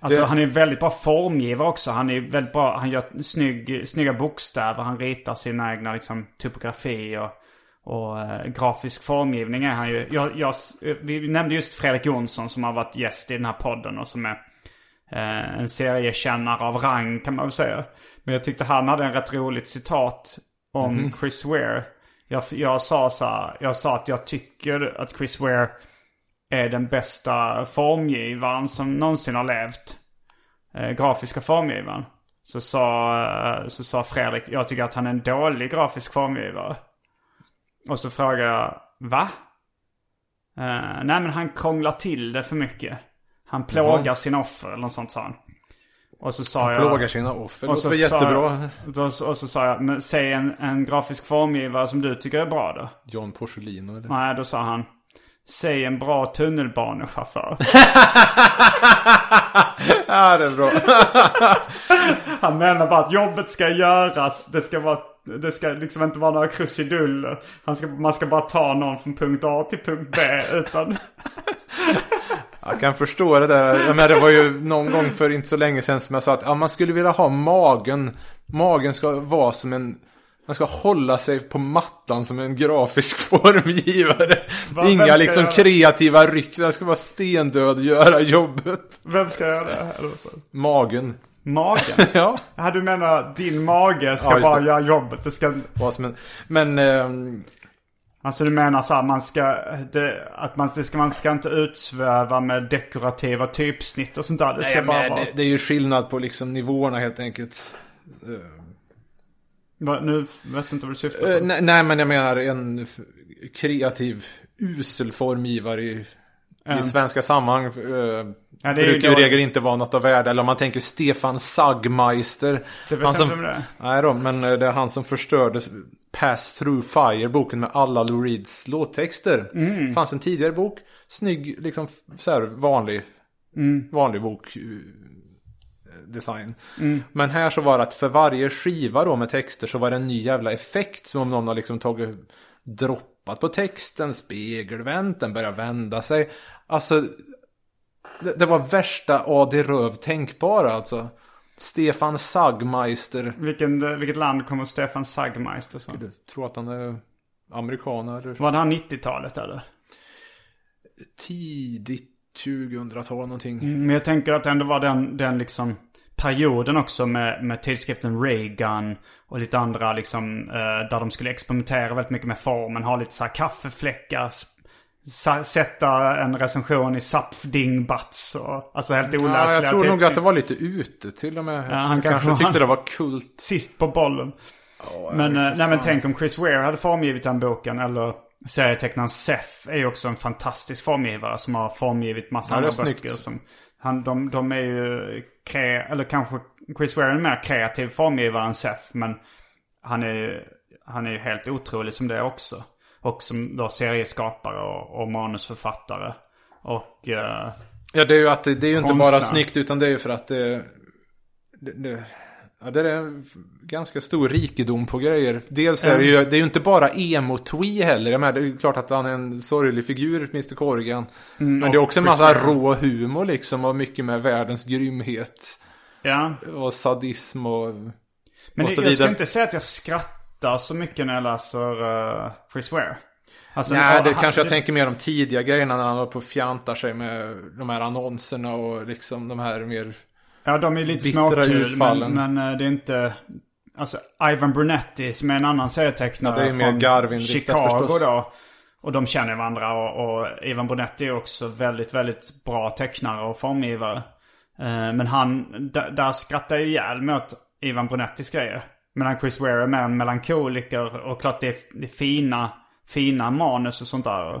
Alltså Det- han är väldigt bra formgivare också. Han är väldigt bra, han gör snygg, snygga bokstäver. Han ritar sina egna liksom typografi och, och eh, grafisk formgivning är han ju. Jag, jag, vi nämnde just Fredrik Jonsson som har varit gäst i den här podden och som är eh, en seriekännare av rang kan man väl säga. Men jag tyckte han hade en rätt roligt citat om Chris Ware. Jag, jag, sa så här, jag sa att jag tycker att Chris Ware är den bästa formgivaren som någonsin har levt. Eh, grafiska formgivaren. Så sa, eh, så sa Fredrik, jag tycker att han är en dålig grafisk formgivare. Och så frågade jag, va? Eh, nej men han krånglar till det för mycket. Han plågar sina offer eller något sånt sa han. Och så sa jag... Plågar sina offer. Och Det så låter sa jättebra. Då, och så sa jag, men säg en, en grafisk formgivare som du tycker är bra då. John Porcelino eller? Nej, då sa han, säg en bra tunnelbanechaufför. Ja, det är bra. Han menar bara att jobbet ska göras. Det ska vara det ska liksom inte vara några krusiduller. Han ska, man ska bara ta någon från punkt A till punkt B utan... Jag kan förstå det där. Jag menar, det var ju någon gång för inte så länge sedan som jag sa att ja, man skulle vilja ha magen. Magen ska vara som en... Man ska hålla sig på mattan som en grafisk formgivare. Va, Inga liksom kreativa ryck. Den ska vara stendöd och göra jobbet. Vem ska göra det? Så. Magen. Magen? Ja. Ja, du menar din mage ska Ja, bara det. göra jobbet. Det ska... Vad som en, men... ehm, Alltså du menar så här, man ska, det, att man, det ska, man ska inte utsväva med dekorativa typsnitt och sånt där. Det ska nej, bara men vara... det, det är ju skillnad på liksom nivåerna helt enkelt. Va, nu vet inte vad du syftar på. Eh, nej, nej, men jag menar en kreativ usel formgivare i, i svenska sammanhang. Uh, Ja, det brukar ju i regel inte vara något av värde. Eller om man tänker Stefan Sagmeister. Det vet han jag som, inte det är. Nej då, men eh, det är han som förstörde Pass Through Fire, boken med alla Lou Reeds låttexter. Mm. Fanns en tidigare bok, snygg, liksom så här vanlig, Mm. vanlig bok. Design. Men här så var det att för varje skiva då med texter så var det en ny jävla effekt. Som om någon har liksom tagit, droppat på texten, spegelvänt, den börjar vända sig. Alltså, Det, det var värsta AD Röv tänkbara alltså. Stefan Sagmeister. Vilken, vilket land kommer Stefan Sagmeister från? Du tror att han är amerikan eller? Var det här 90-talet eller? Tidigt 2000-tal någonting. Men jag tänker att det ändå var den, den liksom perioden också med, med tidskriften Reagan och lite andra liksom eh, där de skulle experimentera väldigt mycket med formen. Ha lite så här kaffefläckar. Sätta en recension i Zapf Dingbats och alltså helt oläsliga Ja, jag tror nog tips. att det var lite ute till och med. Ja, han kanske kanske tyckte det var kult. Sist på bollen. jag men, eh, nej, men tänk om Chris Ware hade formgivit den boken eller serietecknaren Seth är ju också en fantastisk formgivare som har formgivit massa Ja, andra böcker. Som, han, de, de är ju, kre, eller kanske Chris Ware är en mer kreativ formgivare än Seth. Men han är ju han är ju helt otrolig som det också. Och som då serieskapare och, och manusförfattare. Och eh, Ja, det är ju att det, det är ju inte Konstnär. bara snyggt utan det är ju för att det... det, det Ja, det är en ganska stor rikedom på grejer. Dels är det ju, det är ju inte bara emo-twee heller. Jag menar, det är ju klart att han är en sorglig figur, Mr. Corrigan. Men det är också en massa rå humor liksom, och mycket med världens grymhet. ja. Och sadism och... Men och det, så jag ska inte säga att jag skrattar så mycket när jag läser uh, Chris Ware. Alltså, Nej, det han- kanske jag tänker mer om tidiga grejerna när han håller på och fjantar sig med de här annonserna och liksom de här mer... Ja, de är lite småkul. Men, men eh, det är inte... Alltså, Ivan Brunetti som är en annan serietecknare Ja, det är mer Garvin-riktat Chicago förstås. då. Och de känner varandra och, och Ivan Brunetti är också väldigt, väldigt bra tecknare och formgivare. Eh, men han, där skrattar jag ihjäl mot Ivan Brunettis grejer. Medan Chris Ware är mer en melankoliker och klart det är, det är fina, fina manus och sånt där.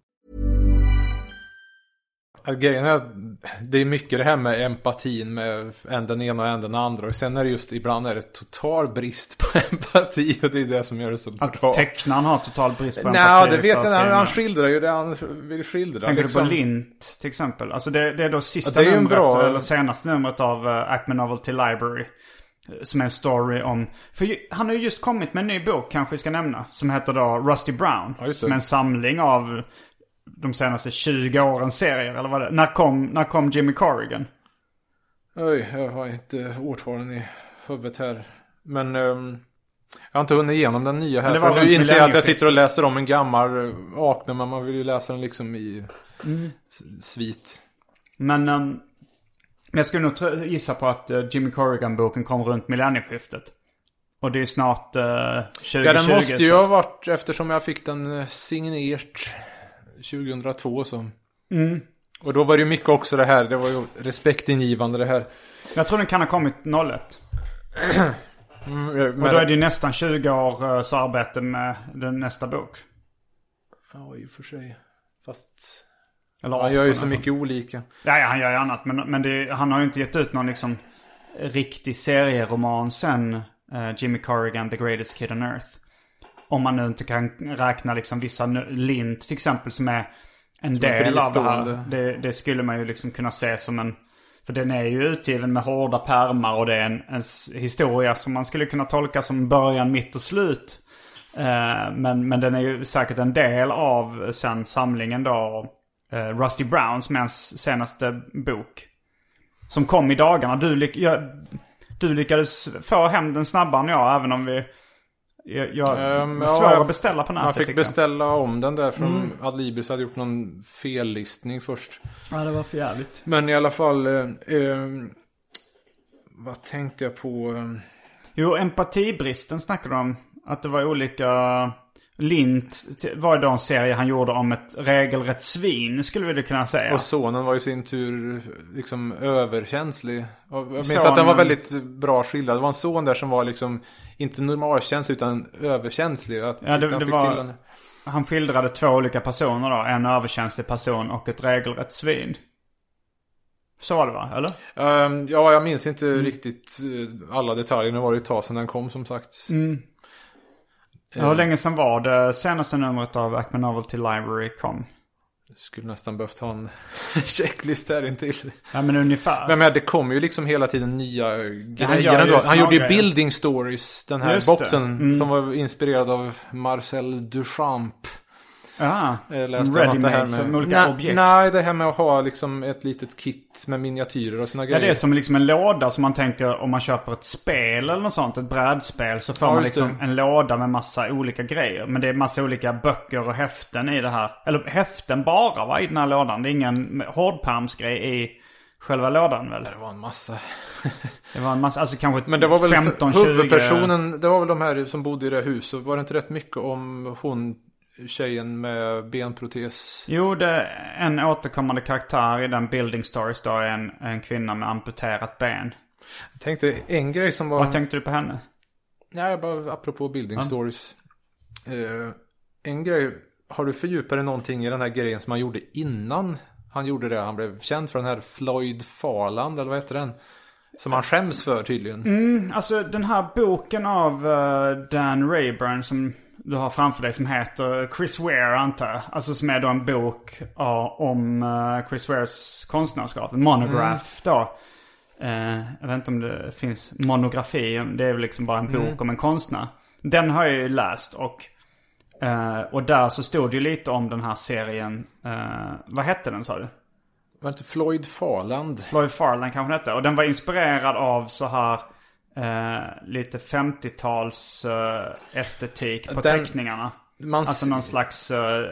Att grejen är att det är mycket det här med empatin med en den ena och en den andra. Och sen är det just ibland är det total brist på empati och det är det som gör det så Att bra. tecknaren har total brist på Nej, empati det vet jag inte. Han, skildrar ju det han vill skildra. Tänker liksom. du på Lint till exempel? Alltså det, det är då sista Ja, numret, bra- eller senaste numret av uh, Acme Novelty Library. eh, Som är en story om... För ju, han har ju just kommit med en ny bok, kanske vi ska nämna. Som heter då Rusty Brown. Ja, som är en samling av de senaste 20 årens serier, eller vad det När kom, när kom Jimmy Corrigan? Oj, jag har inte årtalen i huvudet här. Men ehm, jag har inte hunnit igenom den nya här. För nu inser jag att jag sitter och läser om en gammal uh, Acme. Men man vill ju läsa den liksom i Mm. svit. Men ehm, jag skulle nog gissa på att eh, Jimmy Corrigan-boken kom runt millennieskiftet. Och det är snart uh, 2020. Ja, den måste ju ha varit eftersom jag fick den eh, signert 2002 så. Och då var det ju mycket också det här, det var ju respektingivande det här. Jag tror den kan ha kommit 01. Mm, Och då är det ju nästan 20 års arbete med den nästa bok. Ja, i och för sig. Fast... Eller Han gör ju 18 så mycket olika. Ja, ja, han gör ju annat. Men, men det, han har ju inte gett ut någon liksom riktig serieroman sen eh, Jimmy Corrigan, The Greatest Kid on Earth. Om man nu inte kan räkna liksom vissa Lint till exempel som är en är del av det här. Det, det skulle man ju liksom kunna se som en... För den är ju utgiven med hårda pärmar och det är en, en historia som man skulle kunna tolka som början, mitt och slut. Eh, men, men den är ju säkert en del av sen samlingen då. eh, Rusty Browns mens senaste bok. Som kom i dagarna. Du, lyck, jag, du lyckades få hem den snabbare än jag även om vi... Jag, jag Ehm, var ja, att beställa på nätet Man fick jag. beställa om den där från Adlibris hade gjort någon fellistning först. Ja, det var för jävligt. Men i alla fall. Eh, eh, vad tänkte jag på? Jo, empatibristen snackade de om. Att det var olika... Lint var då en serie han gjorde om ett regelrätt svin, skulle vi kunna säga. Och sonen var i sin tur liksom överkänslig. Jag minns Sonen- att den var väldigt bra skildrad. Det var en son där som var liksom inte normalkänslig utan överkänslig. Jag Ja, det, han det var... Han skildrade två olika personer då. En överkänslig person och ett regelrätt svin. Så var det va? Eller? Ehm, ja, jag minns inte Mm. riktigt eh, alla detaljer. Nu var det ett tag sedan den kom som sagt. Mm. Ja, hur länge sedan var det senaste numret av Ackman Novelty Library kom? Skulle nästan behövt ha en checklist här intill. Ja, men ungefär. Men, men det kommer ju liksom hela tiden nya grejer. gör ändå. små han gjorde ju. Building Stories, den här Just boxen. Mm. Som var inspirerad av Marcel Duchamp. Ja, Jag läste att det här som med... olika Nej, objekt. nej, det här med att ha liksom ett litet kit med miniatyrer och såna Ja, grejer. det är som liksom en låda som man tänker om man köper ett spel eller något sånt, ett brädspel. Så får Ja, man liksom det. en låda med massa olika grejer. Men det är massa olika böcker och häften i det här. Eller häften bara va, i den här lådan. Det är ingen hårdpärmsgrej i själva lådan väl? Det var en massa. Det var en massa, alltså kanske Men det var väl 15, 20... huvudpersonen, det var väl de här som bodde i det huset. Var det inte rätt mycket om hon, tjejen med benprotes? Jo, det är en återkommande karaktär i den Building Stories då är en, en kvinna med amputerat ben. Jag tänkte en grej som var... Vad tänkte du på henne? Nej, bara apropå building stories. Eh, en grej, har du fördjupat dig någonting i den här grejen som han gjorde innan han gjorde det? Han blev känd för den här Floyd Farland, eller vad heter den? Som han skäms för tydligen. Alltså den här boken av eh, Dan Rayburn som du har framför dig som heter Chris Ware antar jag. Alltså som är då en bok ja, om eh, Chris Wares konstnärskap. En monograph då. Eh, jag vet inte om det finns monografi. Det är väl liksom bara en bok om en konstnär. Den har jag ju läst och eh, och där så stod det ju lite om den här serien. Eh, vad hette den sa du? Var det inte Floyd Farland? Floyd Farland kanske den hette. Och den var inspirerad av så här eh, lite 50-tals eh, estetik på Den- teckningarna. Alltså någon slags eh,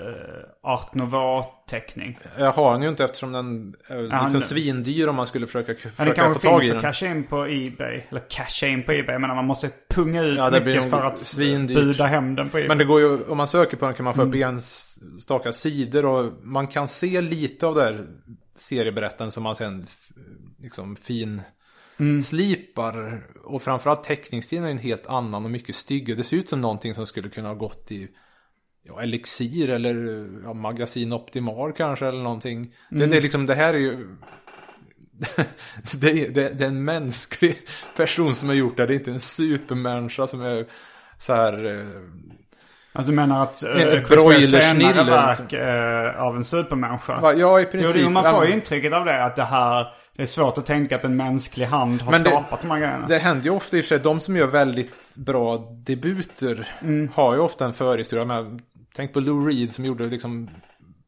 art nouveau-teckning. Jag har den ju inte eftersom den är Ja, liksom svindyr om man skulle försöka, Men den försöka få kanske tag i finns den. att casha in på Ebay. Eller casha in på Ebay. Menar man måste punga ut Ja, det mycket för att svindyrt. buda hem den på Ebay. Men det går ju, om man söker på den kan man få upp Mm. enstaka sidor och man kan se lite av det här serieberättelsen som man sen liksom fin Mm. slipar. Och framförallt teckningsstilen är en helt annan och mycket styggare. Det ser ut som någonting som skulle kunna ha gått i ja, Elixir eller ja, Magasin Optimal kanske eller någonting. Det, Mm. det, är liksom, det här är ju det, är, det, det är en mänsklig person som har gjort det. Det är inte en supermänniska som är så här eh, Alltså du menar att Chris Wares broilersnille, senare verk liksom. eh, av en supermänniska? Va? Ja, i princip. det, jo, man får ju intrycket av det att det här... Det är svårt att tänka att en mänsklig hand har Men det- skapat de här grejerna. Det händer ju ofta i och för sig. De som gör väldigt bra debuter har ju ofta en förhistoria. med Tänk på Lou Reed som gjorde liksom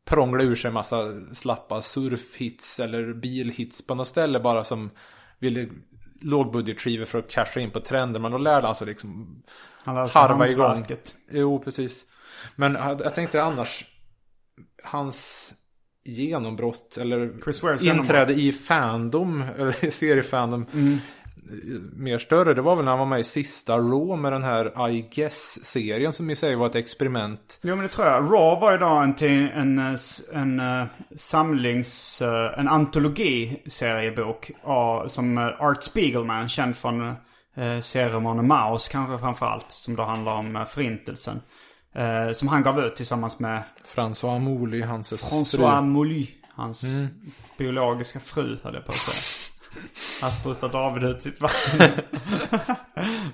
prångla ur sig en massa slappa surfhits eller bilhits på något ställe bara som ville lågbudgetskivor för att casha in på trender. Men då lärde han sig liksom Han lär sig harva igång. Jo, precis. Men jag tänkte annars hans genombrott eller Chris Wares inträde i fandom, eller seriefandom. mer större, det var väl när han var med i sista Raw med den här I Guess-serien som i sig var ett experiment. Jo men det tror jag. Raw var ju då en, en, eh, en, eh, samlings... eh, En antologiseriebok som eh, Art Spiegelman, känd från uh, serien Mouse kanske framförallt. Som då handlar om förintelsen. Eh, som han gav ut tillsammans med François Mouly, hans François fru. Molly. Hans biologiska fru höll jag på att säga. Han sprutar David ut sitt vatten.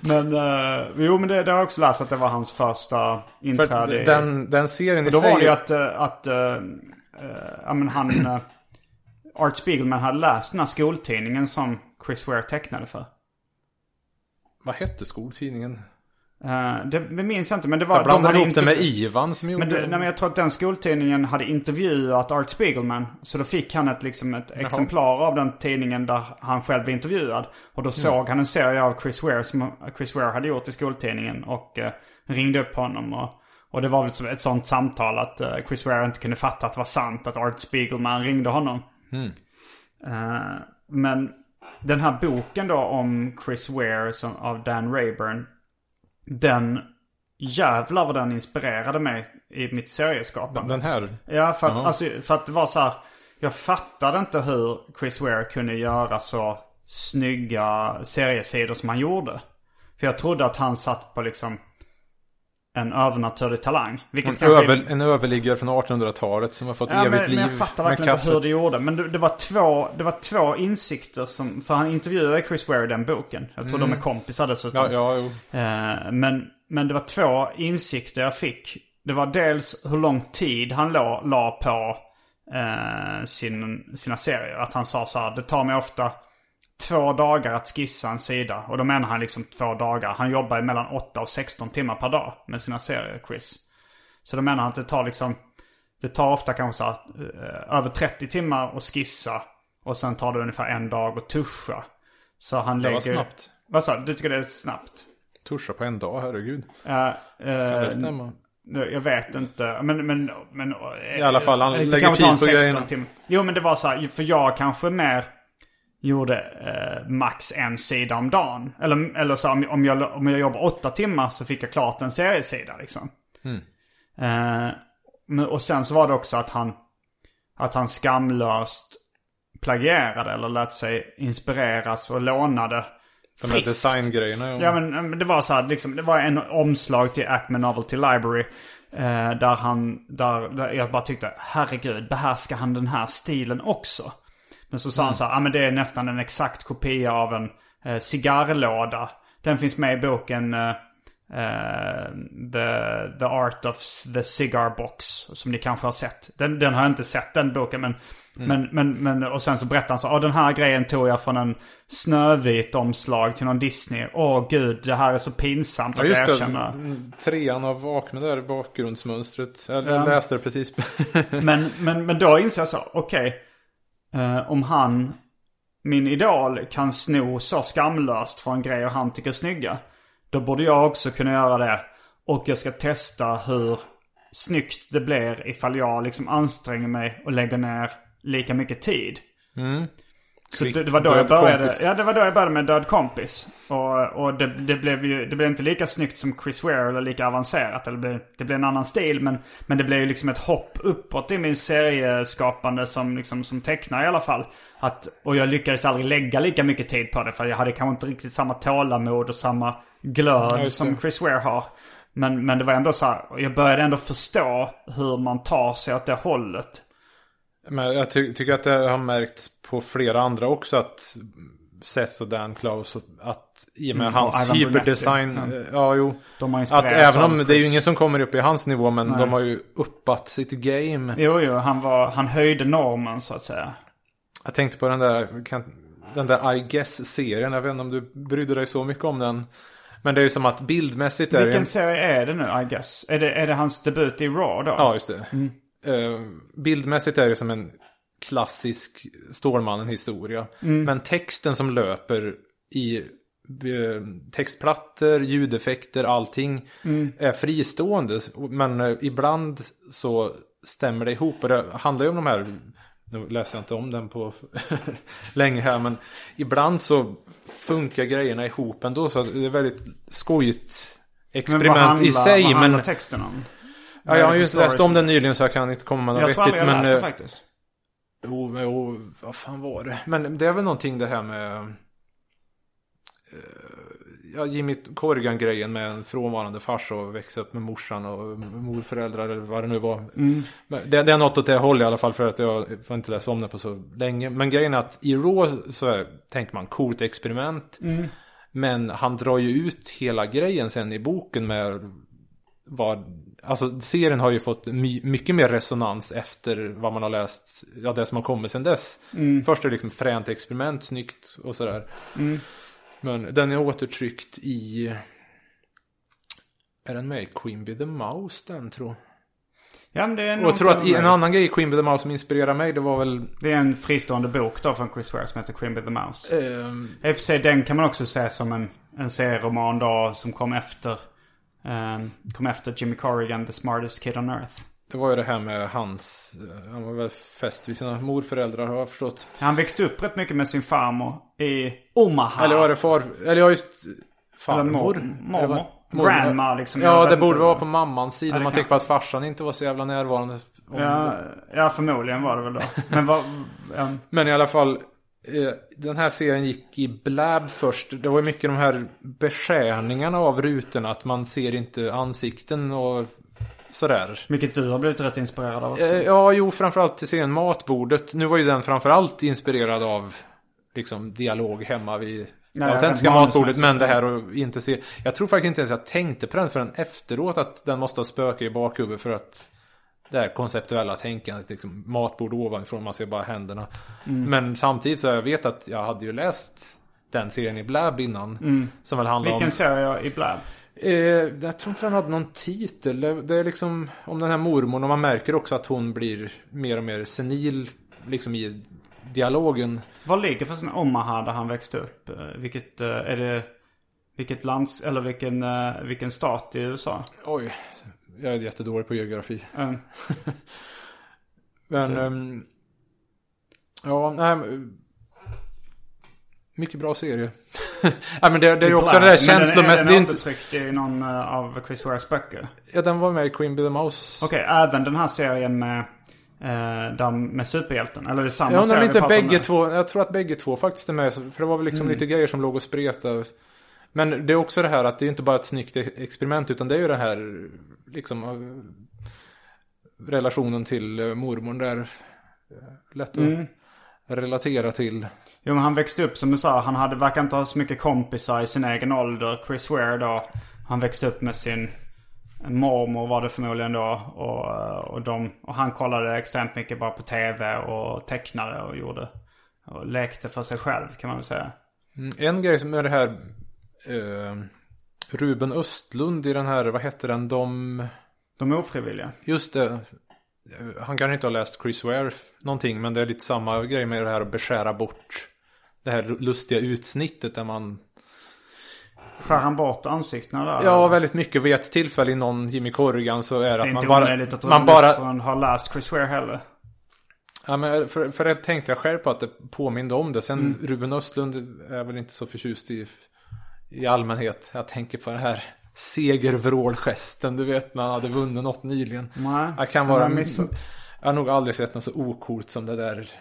men, uh, jo men det, det har jag också läst att det var hans första För inträde. i- den, den serien i och då sig... var det ju att, eh, att eh, eh, ja, men han, eh, Art Spiegelman hade läst den här skoltidningen som Chris Ware tecknade för. Vad hette skoltidningen? Eh, det, minns jag inte men det var... Jag de blandade hade ihop det med Ivan som gjorde... Men, det, nej, men jag tror att den skoltidningen hade intervjuat Art Spiegelman. Så då fick han ett, liksom ett exemplar av den tidningen där han själv blev intervjuad. Och då såg han en serie av Chris Ware som Chris Ware hade gjort i skoltidningen. Och eh, ringde upp honom. Och, och det var väl ett sånt samtal att eh, Chris Ware inte kunde fatta att det var sant att Art Spiegelman ringde honom. Eh, men den här boken då om Chris Ware som, av Dan Rayburn. Den jävlar vad den inspirerade mig i mitt serieskapande. Den här. Ja, för att, Ja. alltså, för att det var så här. Jag fattade inte hur Chris Ware kunde göra så snygga seriesidor som han gjorde. För jag trodde att han satt på liksom en övernaturlig talang. Vilket En, kanske är- över, en överliggare från 1800-talet som har fått Ja, evigt men, liv men jag fattar verkligen inte hur det gjorde. Men det, det, var två, det var två insikter som... För han intervjuade Chris Ware i den boken. Jag tror de är kompisar dessutom. Mm. Ja, ja. Eh, men, men det var två insikter jag fick. Det var dels hur lång tid han la, la på eh, sin, sina serier. Att han sa så här, det tar mig ofta två dagar att skissa en sida. Och då menar han liksom två dagar. Han jobbar mellan 8 och 16 timmar per dag med sina serier, Chris. Så då menar han att det tar liksom, det tar ofta kanske så här, eh, över 30 timmar att skissa. Och sen tar det ungefär en dag att tuscha. Så han Det lägger... var snabbt. Vad sa du? Du tycker det är snabbt? Tuscha på en dag, herregud. Uh, Kan det stämma? jag vet inte. Men, men, men I alla fall, han det lägger tid på 16 grejerna. timmar. Jo men det var så här, för jag kanske mer gjorde eh, max en sida om dagen. Eller, eller så om, om, jag, om jag jobbar åtta timmar så fick jag klart en seriesida liksom. Mm. Eh, och sen så var det också att han, att han skamlöst plagierade eller lät sig inspireras och lånade De här designgrejerna. Ja men men det var så här, liksom, det var en omslag till Acme Novelty Library. Eh, där han, där, där jag bara tyckte, herregud, behärskar han den här stilen också? Men så sa han så här, ja men det är nästan en exakt kopia av en eh, cigarrlåda. Den finns med i boken eh, eh, the, the Art of the Cigar Box. Som ni kanske har sett. Den, den har jag inte sett den boken men Men, men, men, och sen så berättar han så, ja den här grejen tog jag från en Snövit omslag till någon Disney. Åh gud, det här är så pinsamt Ja att just erkänna. Mm, trean av Vakna där, bakgrundsmönstret. Jag Ja. läste det precis. Men, men, men då inser jag så, okej eh, om han, min idol, kan sno så skamlöst från grejer han tycker är snygga. Då borde jag också kunna göra det. Och jag ska testa hur snyggt det blir ifall jag liksom anstränger mig och lägger ner lika mycket tid. Mm. Så det, det var då jag började. kompis. Ja, det var då jag började med Död kompis. Och, och det, det blev ju det blev inte lika snyggt som Chris Ware eller lika avancerat. Eller det, blev, det blev en annan stil. Men, men det blev ju liksom ett hopp uppåt i min serieskapande som, liksom, som tecknare i alla fall. Att, och jag lyckades aldrig lägga lika mycket tid på det. För jag hade kanske inte riktigt samma tålamod och samma glöd det. som Chris Ware har. Men, men det var ändå så här, jag började ändå förstå hur man tar sig åt det hållet. Men jag ty- tycker att det har märkts på flera andra också att Seth och Dan Klaus, att i och med Mm, hans hyperdesign, Brunetti, eh, ja jo. Att även om det är ju ingen som kommer upp i hans nivå, men Nej. de har ju uppat sitt game. Jo, jo, han, var, han höjde normen så att säga. Jag tänkte på den där, kan, den där I Guess-serien, jag vet inte om du brydde dig så mycket om den. Men det är ju som att bildmässigt är Vilken en... serie är det nu, I guess? Är det, är det hans debut i Raw då? Ja, just det. Eh, bildmässigt är det som en klassisk Stålmannen-historia. Men texten som löper i eh, textplattor, ljudeffekter, allting är fristående. Men eh, ibland så stämmer det ihop. Och det handlar ju om de här Nu läser jag inte om den på länge här men ibland så funkar grejerna ihop ändå så det är väldigt skojigt Men experiment handlar, i sig. vad handlar Men texten om? Ja, jag har ju inte läst om den nyligen så jag kan inte komma med något Jag tror vettigt. jag Men, läste eh, faktiskt. Jo, men jo, vad fan var det? Men det är väl någonting det här med eh, ja, Jimmy Corrigan-grejen med en frånvarande farsa och växa upp med morsan och morföräldrar eller vad det nu var. Mm. Men Det, det är något åt det hållet i alla fall för att jag får inte läsa om det på så länge. Men grejen är att i Raw så är, tänker man coolt experiment. Mm. Men han drar ju ut hela grejen sen i boken med vad, alltså serien har ju fått my, mycket mer resonans efter vad man har läst, ja det som har kommit sen dess. Först är det liksom fränt experiment, snyggt och sådär. Men den är återtryckt i, är den med i Queen Bee the Mouse den tror Ja, men det är? Och jag tror att en annan grej i Queen Bee the Mouse som inspirerar mig det var väl, Det är en fristående bok då från Chris Ware som heter Queen Bee the Mouse. ehm, I och för sig den kan man också se som en, en serieroman då som kom efter kom efter Jimmy Corrigan, The Smartest Kid on Earth. det var ju det här med hans, eh, han var väl fäst vid sina morföräldrar har jag förstått. Han växte upp rätt mycket med sin farmor i Omaha. Eller var det far... Eller ja, just... Farmor? mor- Eller vad- mormor. Grandma, liksom. Ja, det borde vara på mammans sida. Ja, Man tänker på att farsan inte var så jävla närvarande. Ja, ja, förmodligen var det väl då. Men vad... Ja, Men i alla fall. Eh, Den här serien gick i blab först. Det var mycket de här beskärningarna av rutorna. Att man ser inte ansikten och sådär. vilket du har blivit rätt inspirerad av också. Eh, Ja, jo, framförallt till serien Matbordet. Nu var ju den framförallt inspirerad av liksom dialog hemma vid det autentiska matbordet. Men det här och inte se. Jag tror faktiskt inte ens jag tänkte på den förrän efteråt att den måste ha spöke i bakhuvudet för att det här konceptuella tänkandet, liksom matbord ovanifrån, man ser bara händerna. Mm. Men samtidigt så jag vet att jag hade ju läst den serien i Blab innan. Som väl handlar Vilken om... serie i Blab? Eh, jag tror inte den hade någon titel. Det- är liksom om den här mormorn och man märker också att hon blir mer och mer senil liksom i dialogen. Var ligger förresten Omaha där han växte upp? Eh, Vilket, eh, är det... Vilket lands... Eller vilken, eh, vilken stat i USA? Oj, jag är jättedålig på geografi. Mm. Men, ehm, ja, nej. Mycket bra serie. ja, men det, det är ju också det där känslomässiga. Men det är den är inte- återtryckt i någon eh, av Chris Wares böcker. Ja, den var med i Queen Bee the Mouse. Okej, även den här serien med, eh, där med superhjälten. Eller det är samma Jag undrar serie vi inte bägge två, jag tror att bägge två faktiskt är med. För det var väl liksom lite grejer som låg och spretade. Men det är också det här att det är inte bara ett snyggt e- experiment utan det är ju det här liksom relationen till eh, mormorn där. eh, Lätt att relatera till. Jo men han växte upp som du sa. Han hade, verkar inte ha så mycket kompisar i sin egen ålder. Chris Ware då. Han växte upp med sin mormor var det förmodligen då. Och, eh, och, de, och han kollade extremt mycket bara på tv och tecknade och gjorde. Och lekte för sig själv kan man väl säga. Mm, En grej som är det här eh, Ruben Östlund i den här, vad heter den, de... De är ofrivilliga. Just det. Han kanske inte har läst Chris Ware någonting, men det är lite samma grej med det här att beskära bort det här lustiga utsnittet där man... Skär han bort ansiktena där? Ja, väldigt mycket. Vid ett tillfälle i någon Jimmy Corrigan så är det Det är att inte man bara... omöjligt att Man bara... bara... har läst Chris Ware heller. Ja, men för, för det tänkte jag själv på att det påminde om det. Sen Mm. Ruben Östlund är väl inte så förtjust i, i allmänhet. Jag tänker på den här segervrålgesten, du vet när han hade vunnit något nyligen. Nej, Jag kan vara missat. Jag har nog aldrig sett något så okult som det där.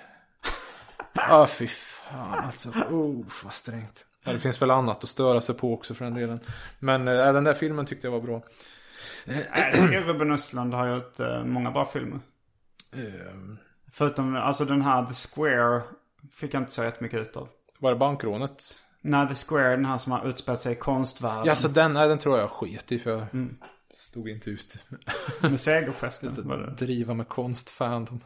Ja, ah, fy fan alltså. Oh, vad strängt. Ja, det finns väl annat att störa sig på också för den delen. Men äh, den där filmen tyckte jag var bra. Jag tycker Ruben Östlund har gjort eh, många bra filmer. Ehm, Förutom, alltså den här The Square fick jag inte så jättemycket ut av. var det bankrånet? Nej, The Square, den här som har utspelat sig i konstvärlden. Ja, så den, nej, den tror jag sket i för jag Mm. stod inte ut. Med segergesten. var det. Driva med konstfandom.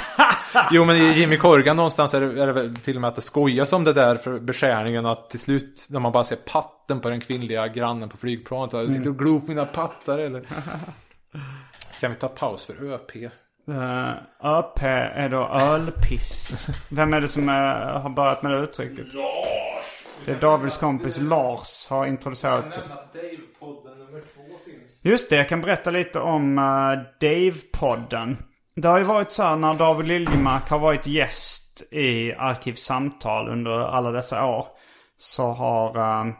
jo men i Jimmy Corrigan någonstans är det, är det väl till och med att det skojas om det där för beskärningen att till slut när man bara ser patten på den kvinnliga grannen på flygplanet. Mm. Sitter och glor på mina pattar eller? kan vi ta paus för ÖP? Uh, ÖP är då ölpiss. Vem är det som eh, har börjat med det uttrycket? Det är Davids kompis Lars har introducerat. Just det, jag kan berätta lite om eh, Dave-podden. Det har ju varit så här när David Liljemark har varit gäst i Arkivsamtal under alla dessa år. Så har, eh,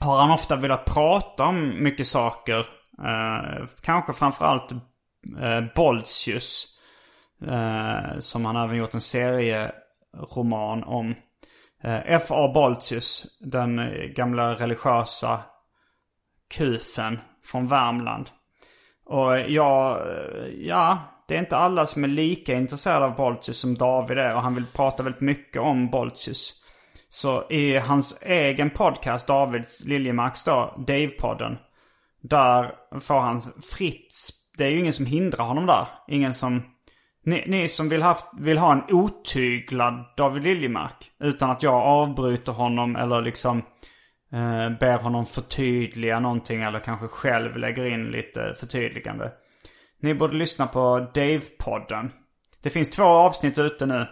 har han ofta velat prata om mycket saker. Eh, kanske framförallt eh, Boltius. Som han även gjort en serieroman om. Eh, F.A. Boltius, den eh, gamla religiösa kufen från Värmland. Och jag, eh, ja, det är inte alla som är lika intresserade av Boltius som David är. Och han vill prata väldigt mycket om Boltius. Så i hans egen podcast, Davids Liljemarks då, Dave-podden. Där får han fritt, det är ju ingen som hindrar honom där. Ingen som, ni, ni som vill, haft, vill ha en otyglad David Liljemark. Utan att jag avbryter honom eller liksom eh, ber honom förtydliga någonting eller kanske själv lägger in lite förtydligande. Ni borde lyssna på Dave-podden. Det finns två avsnitt ute nu.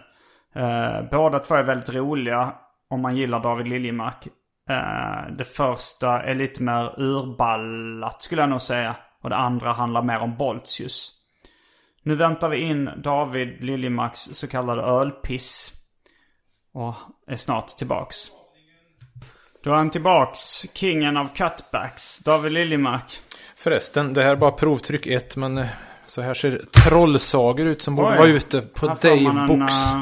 Eh, båda två är väldigt roliga om man gillar David Liljemark. Eh, det första är lite mer urballat skulle jag nog säga. Och det andra handlar mer om Boltius. Nu väntar vi in David Liljemarks så kallade ölpiss. Och är snart tillbaks. Då är han tillbaks. Kingen av cutbacks. David Liljemark. Förresten, det här är bara provtryck 1 men eh, så här ser trollsager ut som borde Oj. vara ute på Dave Books. eh,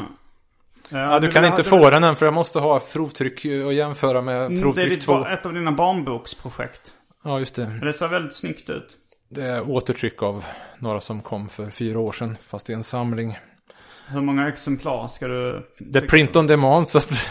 Ja, du kan vill inte ha- få den än för jag måste ha provtryck och jämföra med Mm, Det är provtryck ditt, 2. ett av dina barnboksprojekt. Ja, just det. Det ser väldigt snyggt ut. Det är återtryck av några som kom för fyra år sedan. Fast är en samling. Hur många exemplar ska du... Det är print on demand så att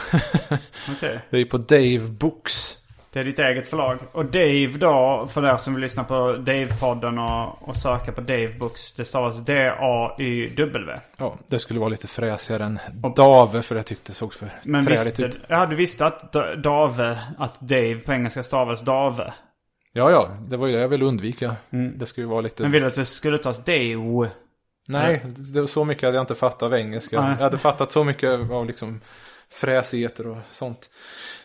Okej. det är på Dave Books. Det är ditt eget förlag. Och Dave då, för er som vill lyssna på Dave-podden och, och söka på Dave Books. Det stavas D-A-Y-W. Ja, det skulle vara lite fräsigare än Dave för jag tyckte det såg för Men träligt visste, ut. ja, du visste att Dave, att Dave på engelska stavas Dave. Ja, ja, det var ju det jag ville undvika. Det skulle ju vara lite... Men vill du att det skulle tas Dave? Nej, det så mycket hade jag inte fattat av engelska. Nej. Jag hade fattat så mycket av liksom fräsigheter och sånt.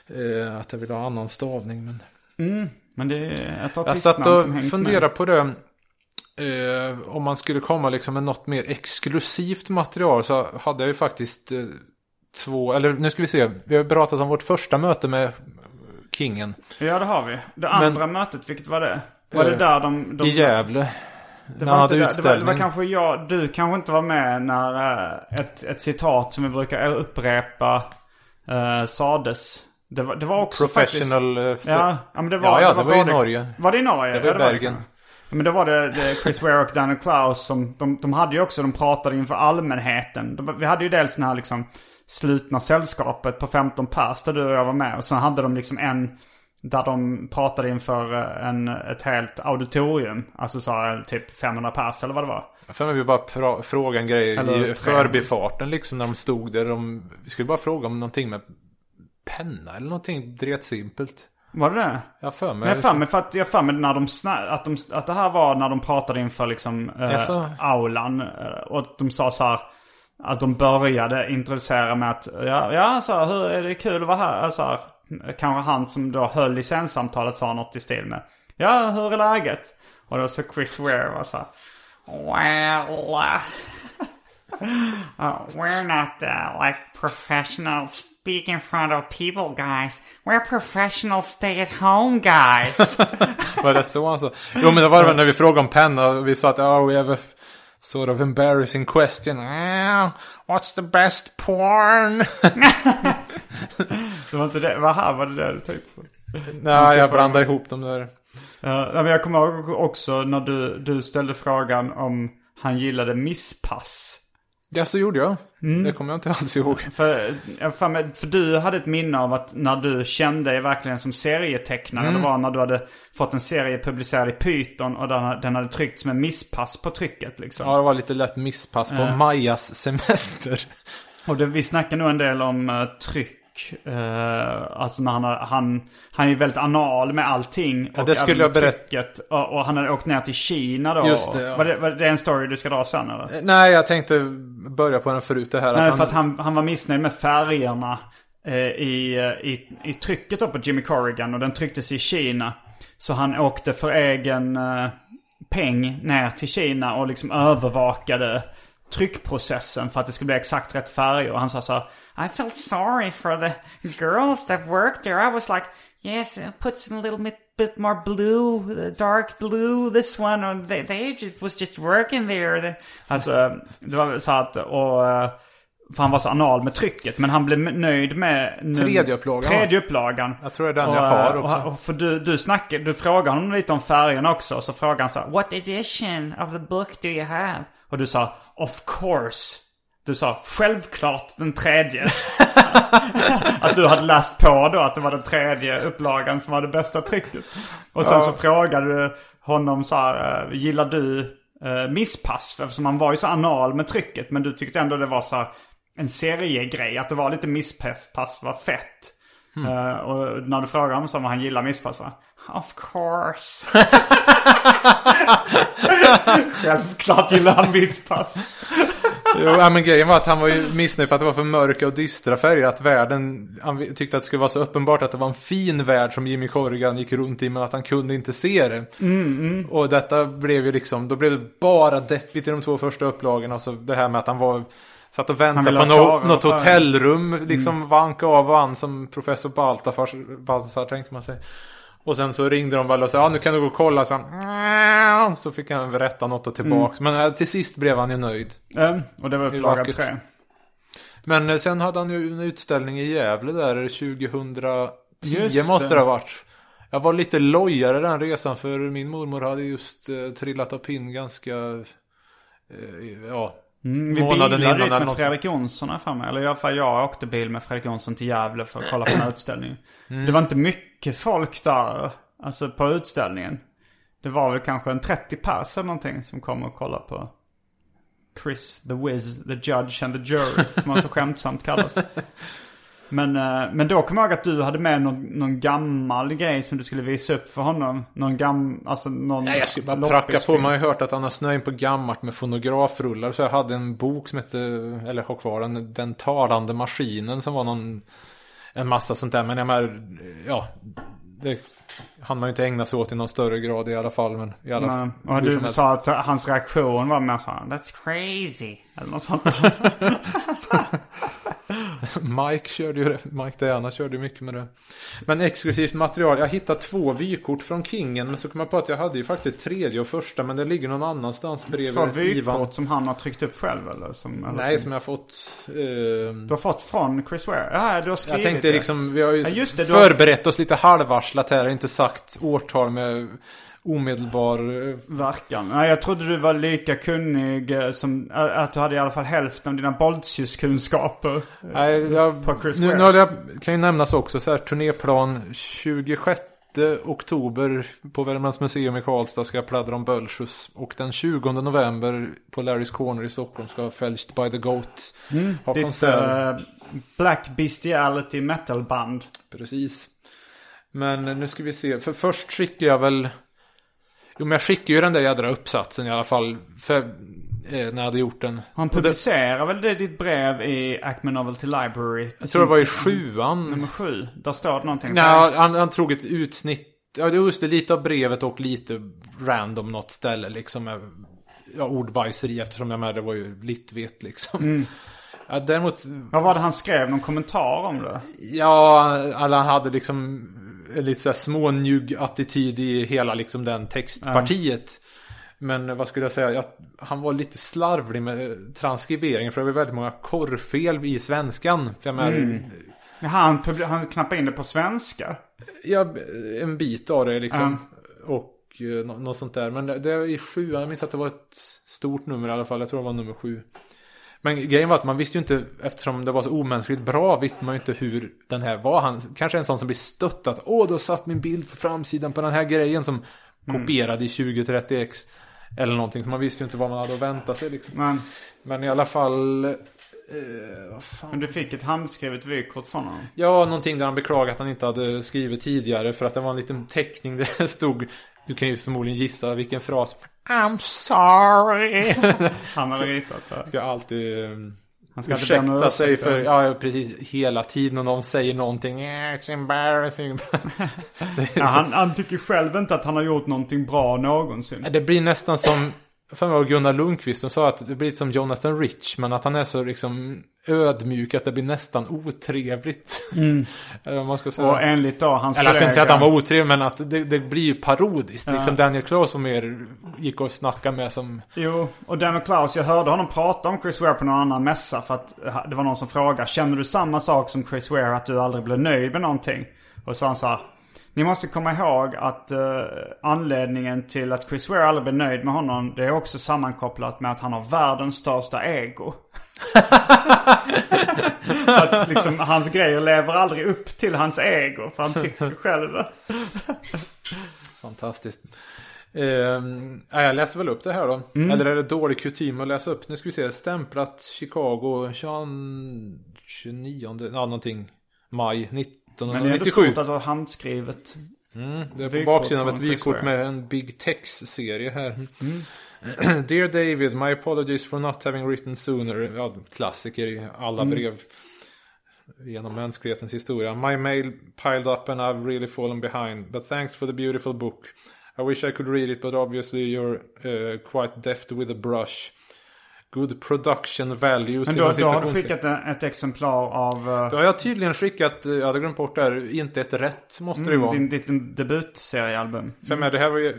Eh, att jag ville ha annan stavning. Men... Mm, men det är ett Jag artistnamn satt som och hängt funderade med. på det. Eh, om man skulle komma liksom med något mer exklusivt material så hade jag ju faktiskt eh, två, eller nu ska vi se. Vi har pratat om vårt första möte med Kingen. Ja, det har vi. Det Men- andra mötet, vilket var det? Var det Eh, där de... de I Gävle. Det var, inte hade det, var, det var kanske jag, du kanske inte var med när eh, ett, ett citat som vi brukar upprepa uh, sades. Det var, det var också Professional. faktiskt... Ja, ja, men det var, ja, ja, det var i både- Norge. Var det i Norge? Det var i Ja, Bergen. det. Ja, men då var det, det Chris Ware och Daniel Klaus som, de, de hade ju också, de pratade inför allmänheten. De, vi hade ju dels den här liksom slutna sällskapet på 15 pers där du och jag var med. Och sen hade de liksom en där de pratade inför eh, en, ett helt auditorium. Alltså så här, typ 500 pers eller vad det var. Jag för mig vi bara pra- fråga en grej Eller- i förbifarten liksom när de stod där. De, vi skulle bara fråga om någonting med penna eller någonting dretsimpelt. Var det det? Jag för mig. Men jag för mig för att jag för mig när de att, de, att det här var när de pratade inför liksom eh, aulan. eh, Och de sa så här. Att de började introducera med att ja, ja så här, hur är det kul att vara här? Så här, kanske han som då höll licenssamtalet sa något i stil med. Ja, hur är läget? Och då så Chris Ware var så här. Well, uh, uh we're not uh, like professional speak in front of people guys. We're professional stay at home guys. Var det så han sa? Jo men det var det när vi frågade om Penn och vi sa att oh, we have a sort of embarrassing question. What's the best porn? det var inte det, vad här var det det du tänkte på? Nej, jag blandar ihop dem där. Ja, men jag kommer ihåg också när du, du ställde frågan om han gillade misspass. Ja, så gjorde jag. Mm. Det kommer jag inte alls ihåg. För, med- för du hade ett minne av att när du kände dig verkligen som serietecknare. Mm. Det var när du hade fått en serie publicerad i Python och den, den hade tryckts med misspass på trycket liksom. Ja, det var lite lätt misspass på Ja. Majas semester. Och det, vi snackar nog en del om uh, tryck. Uh, alltså när han, har- han, han är väldigt anal med allting. Ja, och det skulle jag berätta. Och, och han hade åkt ner till Kina då. Just det, ja. var, det, var det en story du ska dra sen eller? Nej, jag tänkte börja på den förut det här. Nej, att för att han, han var missnöjd med färgerna eh, i, eh, i, i trycket då på Jimmy Corrigan och den trycktes i Kina. Så han åkte för egen, eh, peng ner till Kina och liksom övervakade tryckprocessen för att det skulle bli exakt rätt färger. Och han sa så här, I felt sorry for the girls that worked there. I was like, yes, put a little bit, bit more blue, dark blue, this one. And they, they just, was just working there. The- Alltså, det var så att, och... För han var så anal med trycket. Men han blev nöjd med... num- Tredje upplagan? Tredje upplagan. Jag tror det är den och, jag har också. Och, och för du, du snackade, du frågade honom lite om färgerna också. Och så frågade han så här, What edition of the book do you have? Och du sa, of course. Du sa, självklart den tredje. att du hade läst på då att det var den tredje upplagan som var det bästa trycket. Och sen så frågade du honom så här, eh, gillar du eh, misspass? Eftersom han var ju så anal med trycket. Men du tyckte ändå det var så här en seriegrej. Att det var lite misspass pass var fett. Eh, och när du frågade honom så om han gillar misspass va? Of course. Självklart gillar han misspass. Jo, men grejen var att han var ju missnöjd för att det var för mörka och dystra färger. Att världen, han tyckte att det skulle vara så uppenbart att det var en fin värld som Jimmy Corrigan gick runt i. Men att han kunde inte se det. Och detta blev ju liksom, då blev det bara deppigt i de två första upplagorna. Och så det här med att han var, satt och Han väntade på klara något, hotellrum. Liksom vanka av och an som professor Baltasar, Baltasar tänkte man sig. Och sen så ringde de väl och sa, ja nu kan du gå och kolla. Så, han, så fick han berätta något och tillbaks. Men eh, till sist blev han ju nöjd. Mm, och det var upplaga tre. Men eh, sen hade han ju en utställning i Gävle där 2010 Just måste det. ha varit. Jag var lite lojare den resan för min mormor hade just eh, trillat av pinn ganska, eh, ja, Mm, vi månaden innan eller med något. Fredrik Jonsson här framme. Eller i alla fall jag åkte bil med Fredrik Jonsson till Gävle för att kolla på den här utställningen. Mm. Det var inte mycket folk där. Alltså på utställningen. Det var väl kanske en 30 pers eller någonting som kom och kollade på Chris the Wiz, the Judge and the Jury. Som han så skämtsamt kallas. Men, eh, men då kom jag ihåg att du hade med någon, någon gammal grej som du skulle visa upp för honom. Någon gammal, alltså någon Nej, jag skulle bara pracka på. Man har ju hört att han har snöat in på gammalt med fonografrullar. Så jag hade en bok som hette, eller har kvar den, Den talande maskinen som var någon, en massa sånt där. Men jag menar, ja, det hann man ju inte ägna sig åt i någon större grad i alla fall. Men i alla fall. Och du sa att hans reaktion var mer så här, That's crazy. Eller något sånt. Mike körde ju Mike Diana körde ju mycket med det. Men exklusivt material. Jag hittade två vykort från Kingen. Men så kom jag på att jag hade ju faktiskt tredje och första. Men det ligger någon annanstans Två bredvid Ivan. vykort som han har tryckt upp själv eller? Som, eller Nej, som, som jag fått. Eh, Du har fått från Chris Ware? Ja, du har skrivit jag tänkte det. liksom, vi har ju Ja, det, du har- förberett oss lite halvvarslat här. Inte sagt årtal med omedelbar... eh, Verkan. Nej, jag trodde du var lika kunnig eh, som, äh, att du hade i alla fall hälften av dina Boltius-kunskaper. Nej, jag, på Chris nu, nu jag, kan ju nämnas också så här turnéplan 26 oktober på Värmlands museum i Karlstad ska jag pladdra om Bölsjus. Och den 20 november på Larrys Corner i Stockholm ska Fälscht by the Goat ha Ditt konsert. eh, Black Bestiality metal-band. Precis. Men nu ska vi se. För först skickar jag väl... Jo men jag skickar ju den där jädra uppsatsen i alla fall. För, eh, när jag hade gjort den. Han publicerar väl det, ditt brev i Acme Novelty Library? jag tror det var i sjuan. Nummer sju. Där står det någonting. Nej, han, han tog ett utsnitt. Ja, just det. Lite av brevet och lite random något ställe liksom. med, Ja, ordbajseri eftersom jag med det var ju litvet liksom. Ja, däremot. Vad var det han skrev? Någon kommentar om det? Ja, alla han hade liksom lite så här smånjugg attityd i hela liksom den textpartiet. Men vad skulle jag säga? Jag, han var lite slarvlig med transkriberingen. För det var väldigt många korrfel i svenskan. För jag menar, Jaha, han, han knappade in det på svenska. Ja, en bit av det liksom. Och eh, nå- något sånt där. Men det, det är i sju, jag minns att det var ett stort nummer i alla fall. Jag tror det var nummer sju. Men grejen var att man visste ju inte, eftersom det var så omänskligt bra, visste man ju inte hur den här var. Han kanske en sån som blir stöttat. Åh, du har satt min bild på framsidan på den här grejen som kopierade i 2030x. Eller någonting. Så man visste ju inte vad man hade att vänta sig liksom. Men, Men i alla fall... Fan men du fick ett handskrivet vykort från honom. Ja, någonting där han beklagade att han inte hade skrivit tidigare för att det var en liten teckning där det stod Du kan ju förmodligen gissa vilken fras I'm sorry Han hade ritat det. Ska alltid eh, Han ska om ursäkta ursäkt, sig för, ja. ja precis, hela tiden och de säger någonting. "Yeah, It's embarrassing. Ja, han, han tycker själv inte att han har gjort någonting bra någonsin. det blir nästan som, för mig Gunnar Lundqvist som sa att det blir som Jonathan Rich, men att han är så liksom ödmjuk att det blir nästan otrevligt. Eller vad man ska säga. Mm. Och enligt då hans Eller jag ska inte säga att han var otrevlig, men att det, det blir ju parodiskt. Liksom Daniel Klaus var mer, gick och snackade med som... Jo, och Daniel Klaus, jag hörde honom prata om Chris Ware på någon annan mässa för att eh, det var någon som frågade Känner du samma sak som Chris Ware, att du aldrig blev nöjd med någonting? Och så sa han här, Ni måste komma ihåg att eh, anledningen till att Chris Ware aldrig blev nöjd med honom Det är också sammankopplat med att han har världens största ego. så att liksom hans grejer lever aldrig upp till hans ego för han tycker själv Fantastiskt. Ja, jag läser väl upp det här då. Mm. Eller är det dålig kutym att läsa upp? Nu ska vi se. Stämplat Chicago 20, 29, ja någonting. Maj Men det är 1997. att det var handskrivet. Mm, det är på baksidan av ett vykort med en Big Tex-serie här. Dear David, my apologies for not having written sooner. Ja, klassiker i alla brev genom mänsklighetens historia. My mail piled up and I've really fallen behind. But thanks for the beautiful book. I wish I could read it, but obviously you're uh, quite deft with a brush. Good production values. Men då, då har du skickat en, ett exemplar av eh, Då har jag tydligen skickat, eh, jag hade glömt bort det här, inte ett rätt måste det vara. din, ditt debutseriealbum. För med det här var ju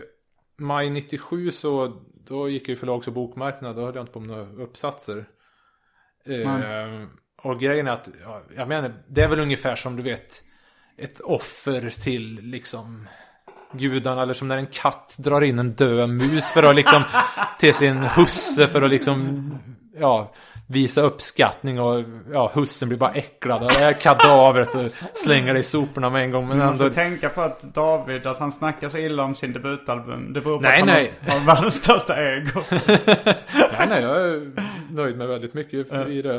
maj 97 så då gick jag ju förlags och bokmarknad. Då höll jag inte på med några uppsatser. Eh, och grejen är att, ja, jag menar, det är väl ungefär som du vet ett offer till liksom gudarna. Eller som när en katt drar in en död mus för att liksom till sin husse för att liksom ja, visa uppskattning och ja, hussen blir bara äcklad av det här kadavret och slänger det i soporna med en gång. Men Du måste ändå, tänka på att David, att han snackar så illa om sin debutalbum. Det beror på Nej, att han nej. Har, har världens största ego. Nej, nej, jag är nöjd med väldigt mycket i det.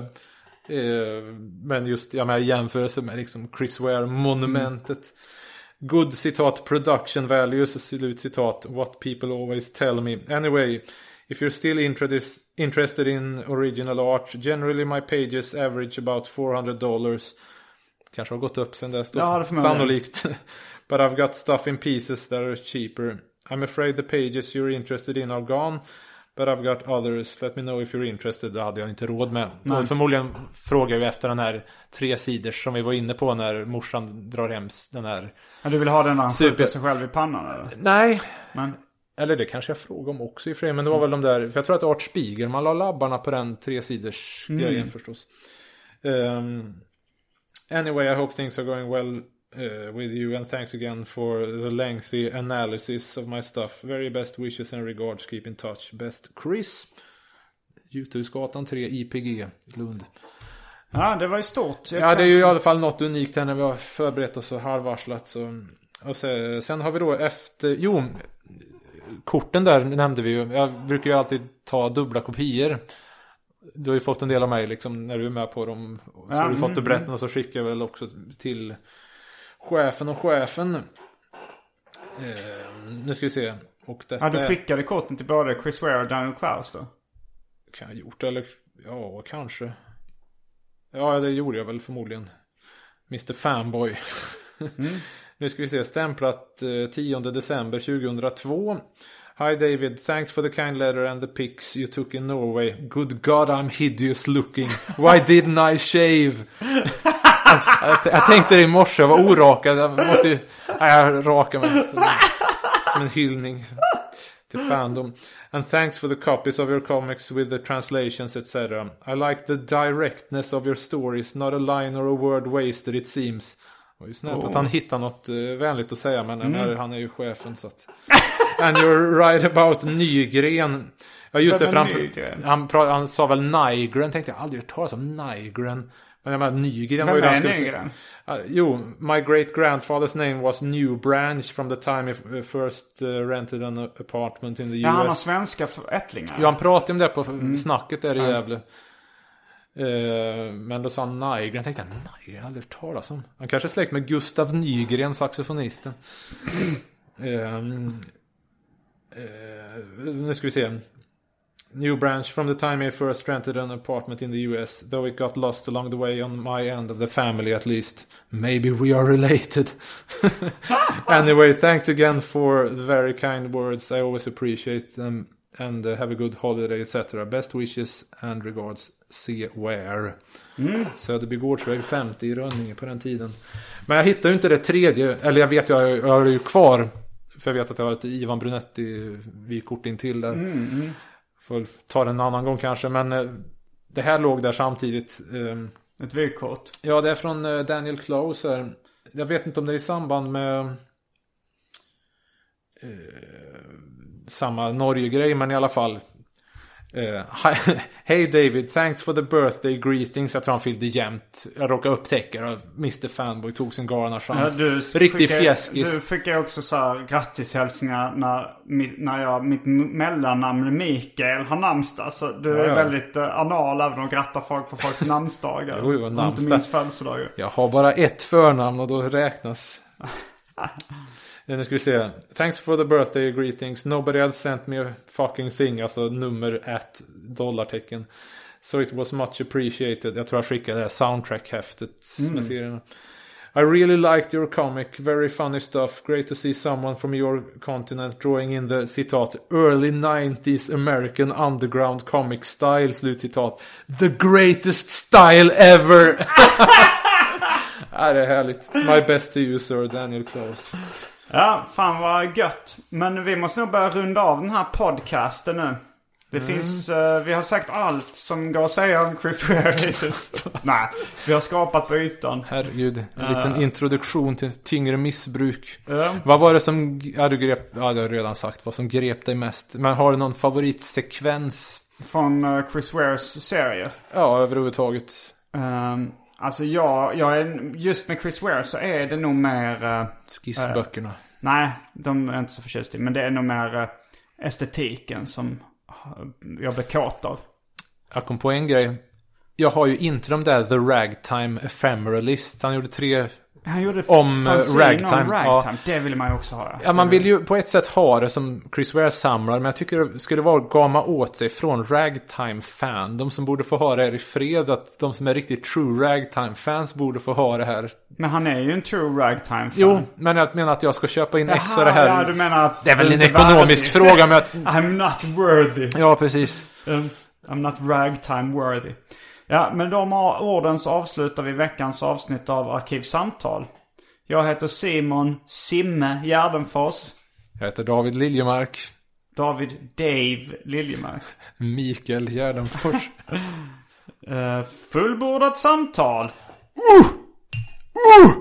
Eh, Men just, jag menar jämförelse med liksom Chris Ware-monumentet. Good citat, production values, slut citat, what people always tell me. Anyway, if you're still interested, in original art, generally my pages average about 400 dollars. Kanske har gått upp sen dess då. Ja. Sannolikt. But I've got stuff in pieces that are cheaper. I'm afraid the pages you're interested in are gone. But I've got others. Let me know if you're interested. Det hade jag inte råd med. Och förmodligen frågar vi efter den här tre sidors som vi var inne på när morsan drar hem den här. Ja, du vill ha den när han Super. skjuter sig själv i pannan eller? Nej. Men, Eller det kanske jag frågade om också i och för sig. Men det var väl de där. För jag tror att Art Spiegelman la labbarna på den tre sidors grejen förstås. Um, anyway, I hope things are going well uh, with you. And thanks again for the lengthy analysis of my stuff. Very best wishes and regards. Keep in touch. Best Chris. Juthusgatan 3 IPG Lund. ja, det var ju stort. Jag Ja, kan- det är ju i alla fall något unikt här när vi har förberett oss så halvvarslat. Så. Och sen, sen har vi då efter, jo, korten där nämnde vi ju. Jag brukar ju alltid ta dubbla kopior. Du har ju fått en del av mig liksom när du är med på dem. Så Ja, har du fått mm, det berättat och så skickar jag väl också till chefen och chefen. Eh, nu ska vi se. Och detta Ja, du skickade korten till både Chris Ware och Daniel Klaus då? kan jag ha gjort eller ja, kanske. Ja, det gjorde jag väl förmodligen. Mr Fanboy. nu ska vi se, stämplat eh, 10 december 2002. Hi David, thanks for the kind letter and the pics you took in Norway. Good God I'm hideous looking. Why didn't I shave? jag, jag tänkte det i morse, jag var orakad. Jag måste ju... Nej, jag rakar mig. Som en hyllning till fandom. And thanks for the copies of your comics with the translations etc. I like the directness of your stories, not a line or a word wasted it seems. Det var ju snällt att han hittar något uh, vänligt att säga, men jag menar, han är ju chefen så att... And you're right about Nygren. Ja just det, för han, han, han sa väl Nygren, tänkte jag aldrig hört talas om Nygren. Men jag menar Nygren var Vem ju den är säga. Nygren? Uh, jo, my great grandfather's name was New Branch from the time he first uh, rented an apartment in the US. Ja, han har svenska ättlingar. Jo, han pratade om det på Mm. snacket där i Gävle. Eh, men då sa han Nygren. Jag tänkte, Nygren, har aldrig hört talas om. Han kanske är släkt med Gustav Nygren, saxofonisten. Eh, nu ska vi se. New branch from the time I first rented an apartment in the US, though it got lost along the way on my end of the family at least. Maybe we are related. anyway, thanks again for the very kind words. I always appreciate them. And uh, have a good holiday, etc. Best wishes and regards, C. Ware. Mm. Söderby Gårdsväg 50 i Rönninge på den tiden. Men jag hittar ju inte det tredje, eller jag vet jag, jag har det ju kvar. För jag vet att jag har ett Ivan Brunetti vykort in till där. Mm, Får ta det en annan gång kanske, men eh, det här låg där samtidigt. Eh, Ett vykort. Ja, det är från eh, Daniel här. Jag vet inte om det är i samband med eh, samma Norge-grej, men i alla fall. Eh, Hej David, thanks for the birthday greetings. Jag tror han fyllde jämnt. Jag råkade upptäcka att Mr Fanboy tog sin galna Ja, chans. du Riktig fjäskis. Du fick jag också så här grattishälsningar när, när jag, mitt mellannamn Mikael har namnsdag. Så du Ja, är ja. väldigt uh, anal även och grattar folk på folks namnsdagar. Jo, jo, namnsdag. Inte minst födelsedagar. Jag har bara ett förnamn och då räknas. Nu ska vi se. Thanks for the birthday greetings. Nobody else sent me a fucking thing. Alltså nummer ett dollartecken. So it was much appreciated. Jag tror jag skickade det här soundtrack-häftet med serierna. I really liked your comic. Very funny stuff. Great to see someone from your continent drawing in the citat early 90s American underground comic style. Slutcitat. The greatest style ever! Ja, det är härligt. My best to you sir, Daniel Close. Ja, fan vad gött. Men vi måste nog börja runda av den här podcasten nu. Det Mm. finns, eh, vi har sagt allt som går att säga om Chris Ware. Nej, vi har skapat på ytan. Herregud, en liten introduktion till tyngre missbruk. Ja. Vad var det som, ja du grep, ja det har redan sagt, vad som grep dig mest. Men har du någon favoritsekvens? Från eh, Chris Wares serie. Ja, överhuvudtaget. Um, alltså jag, jag är, just med Chris Ware så är det nog mer... eh, Skissböckerna. nej, de är jag inte så förtjust i. Men det är nog mer eh, estetiken som jag blir kåt av. Jag kom på en grej. Jag har ju inte de där The Ragtime Ephemeralist. Han gjorde tre... Han gjorde Om, eh, ragtime, om ragtime. Det vill man ju också ha. Ja, man vill ju på ett sätt ha det som Chris Ware samlar. Men jag tycker det skulle vara att gama åt sig från ragtime-fan. De som borde få ha det här i fred. Att de som är riktigt true ragtime-fans borde få ha det här. Men han är ju en true ragtime-fan. Jo, men jag menar att jag ska köpa in ex av det Jaha, här. Ja, du menar att... Det är väl en ekonomisk fråga. Men att, I'm not worthy. ja, precis. Um, I'm not ragtime worthy. Ja, med de orden så avslutar vi veckans avsnitt av Arkivsamtal. Jag heter Simon Simme Gärdenfors. Jag heter David Liljemark. David Dave Liljemark. Mikael Gärdenfors. Uh, fullbordat samtal. Ever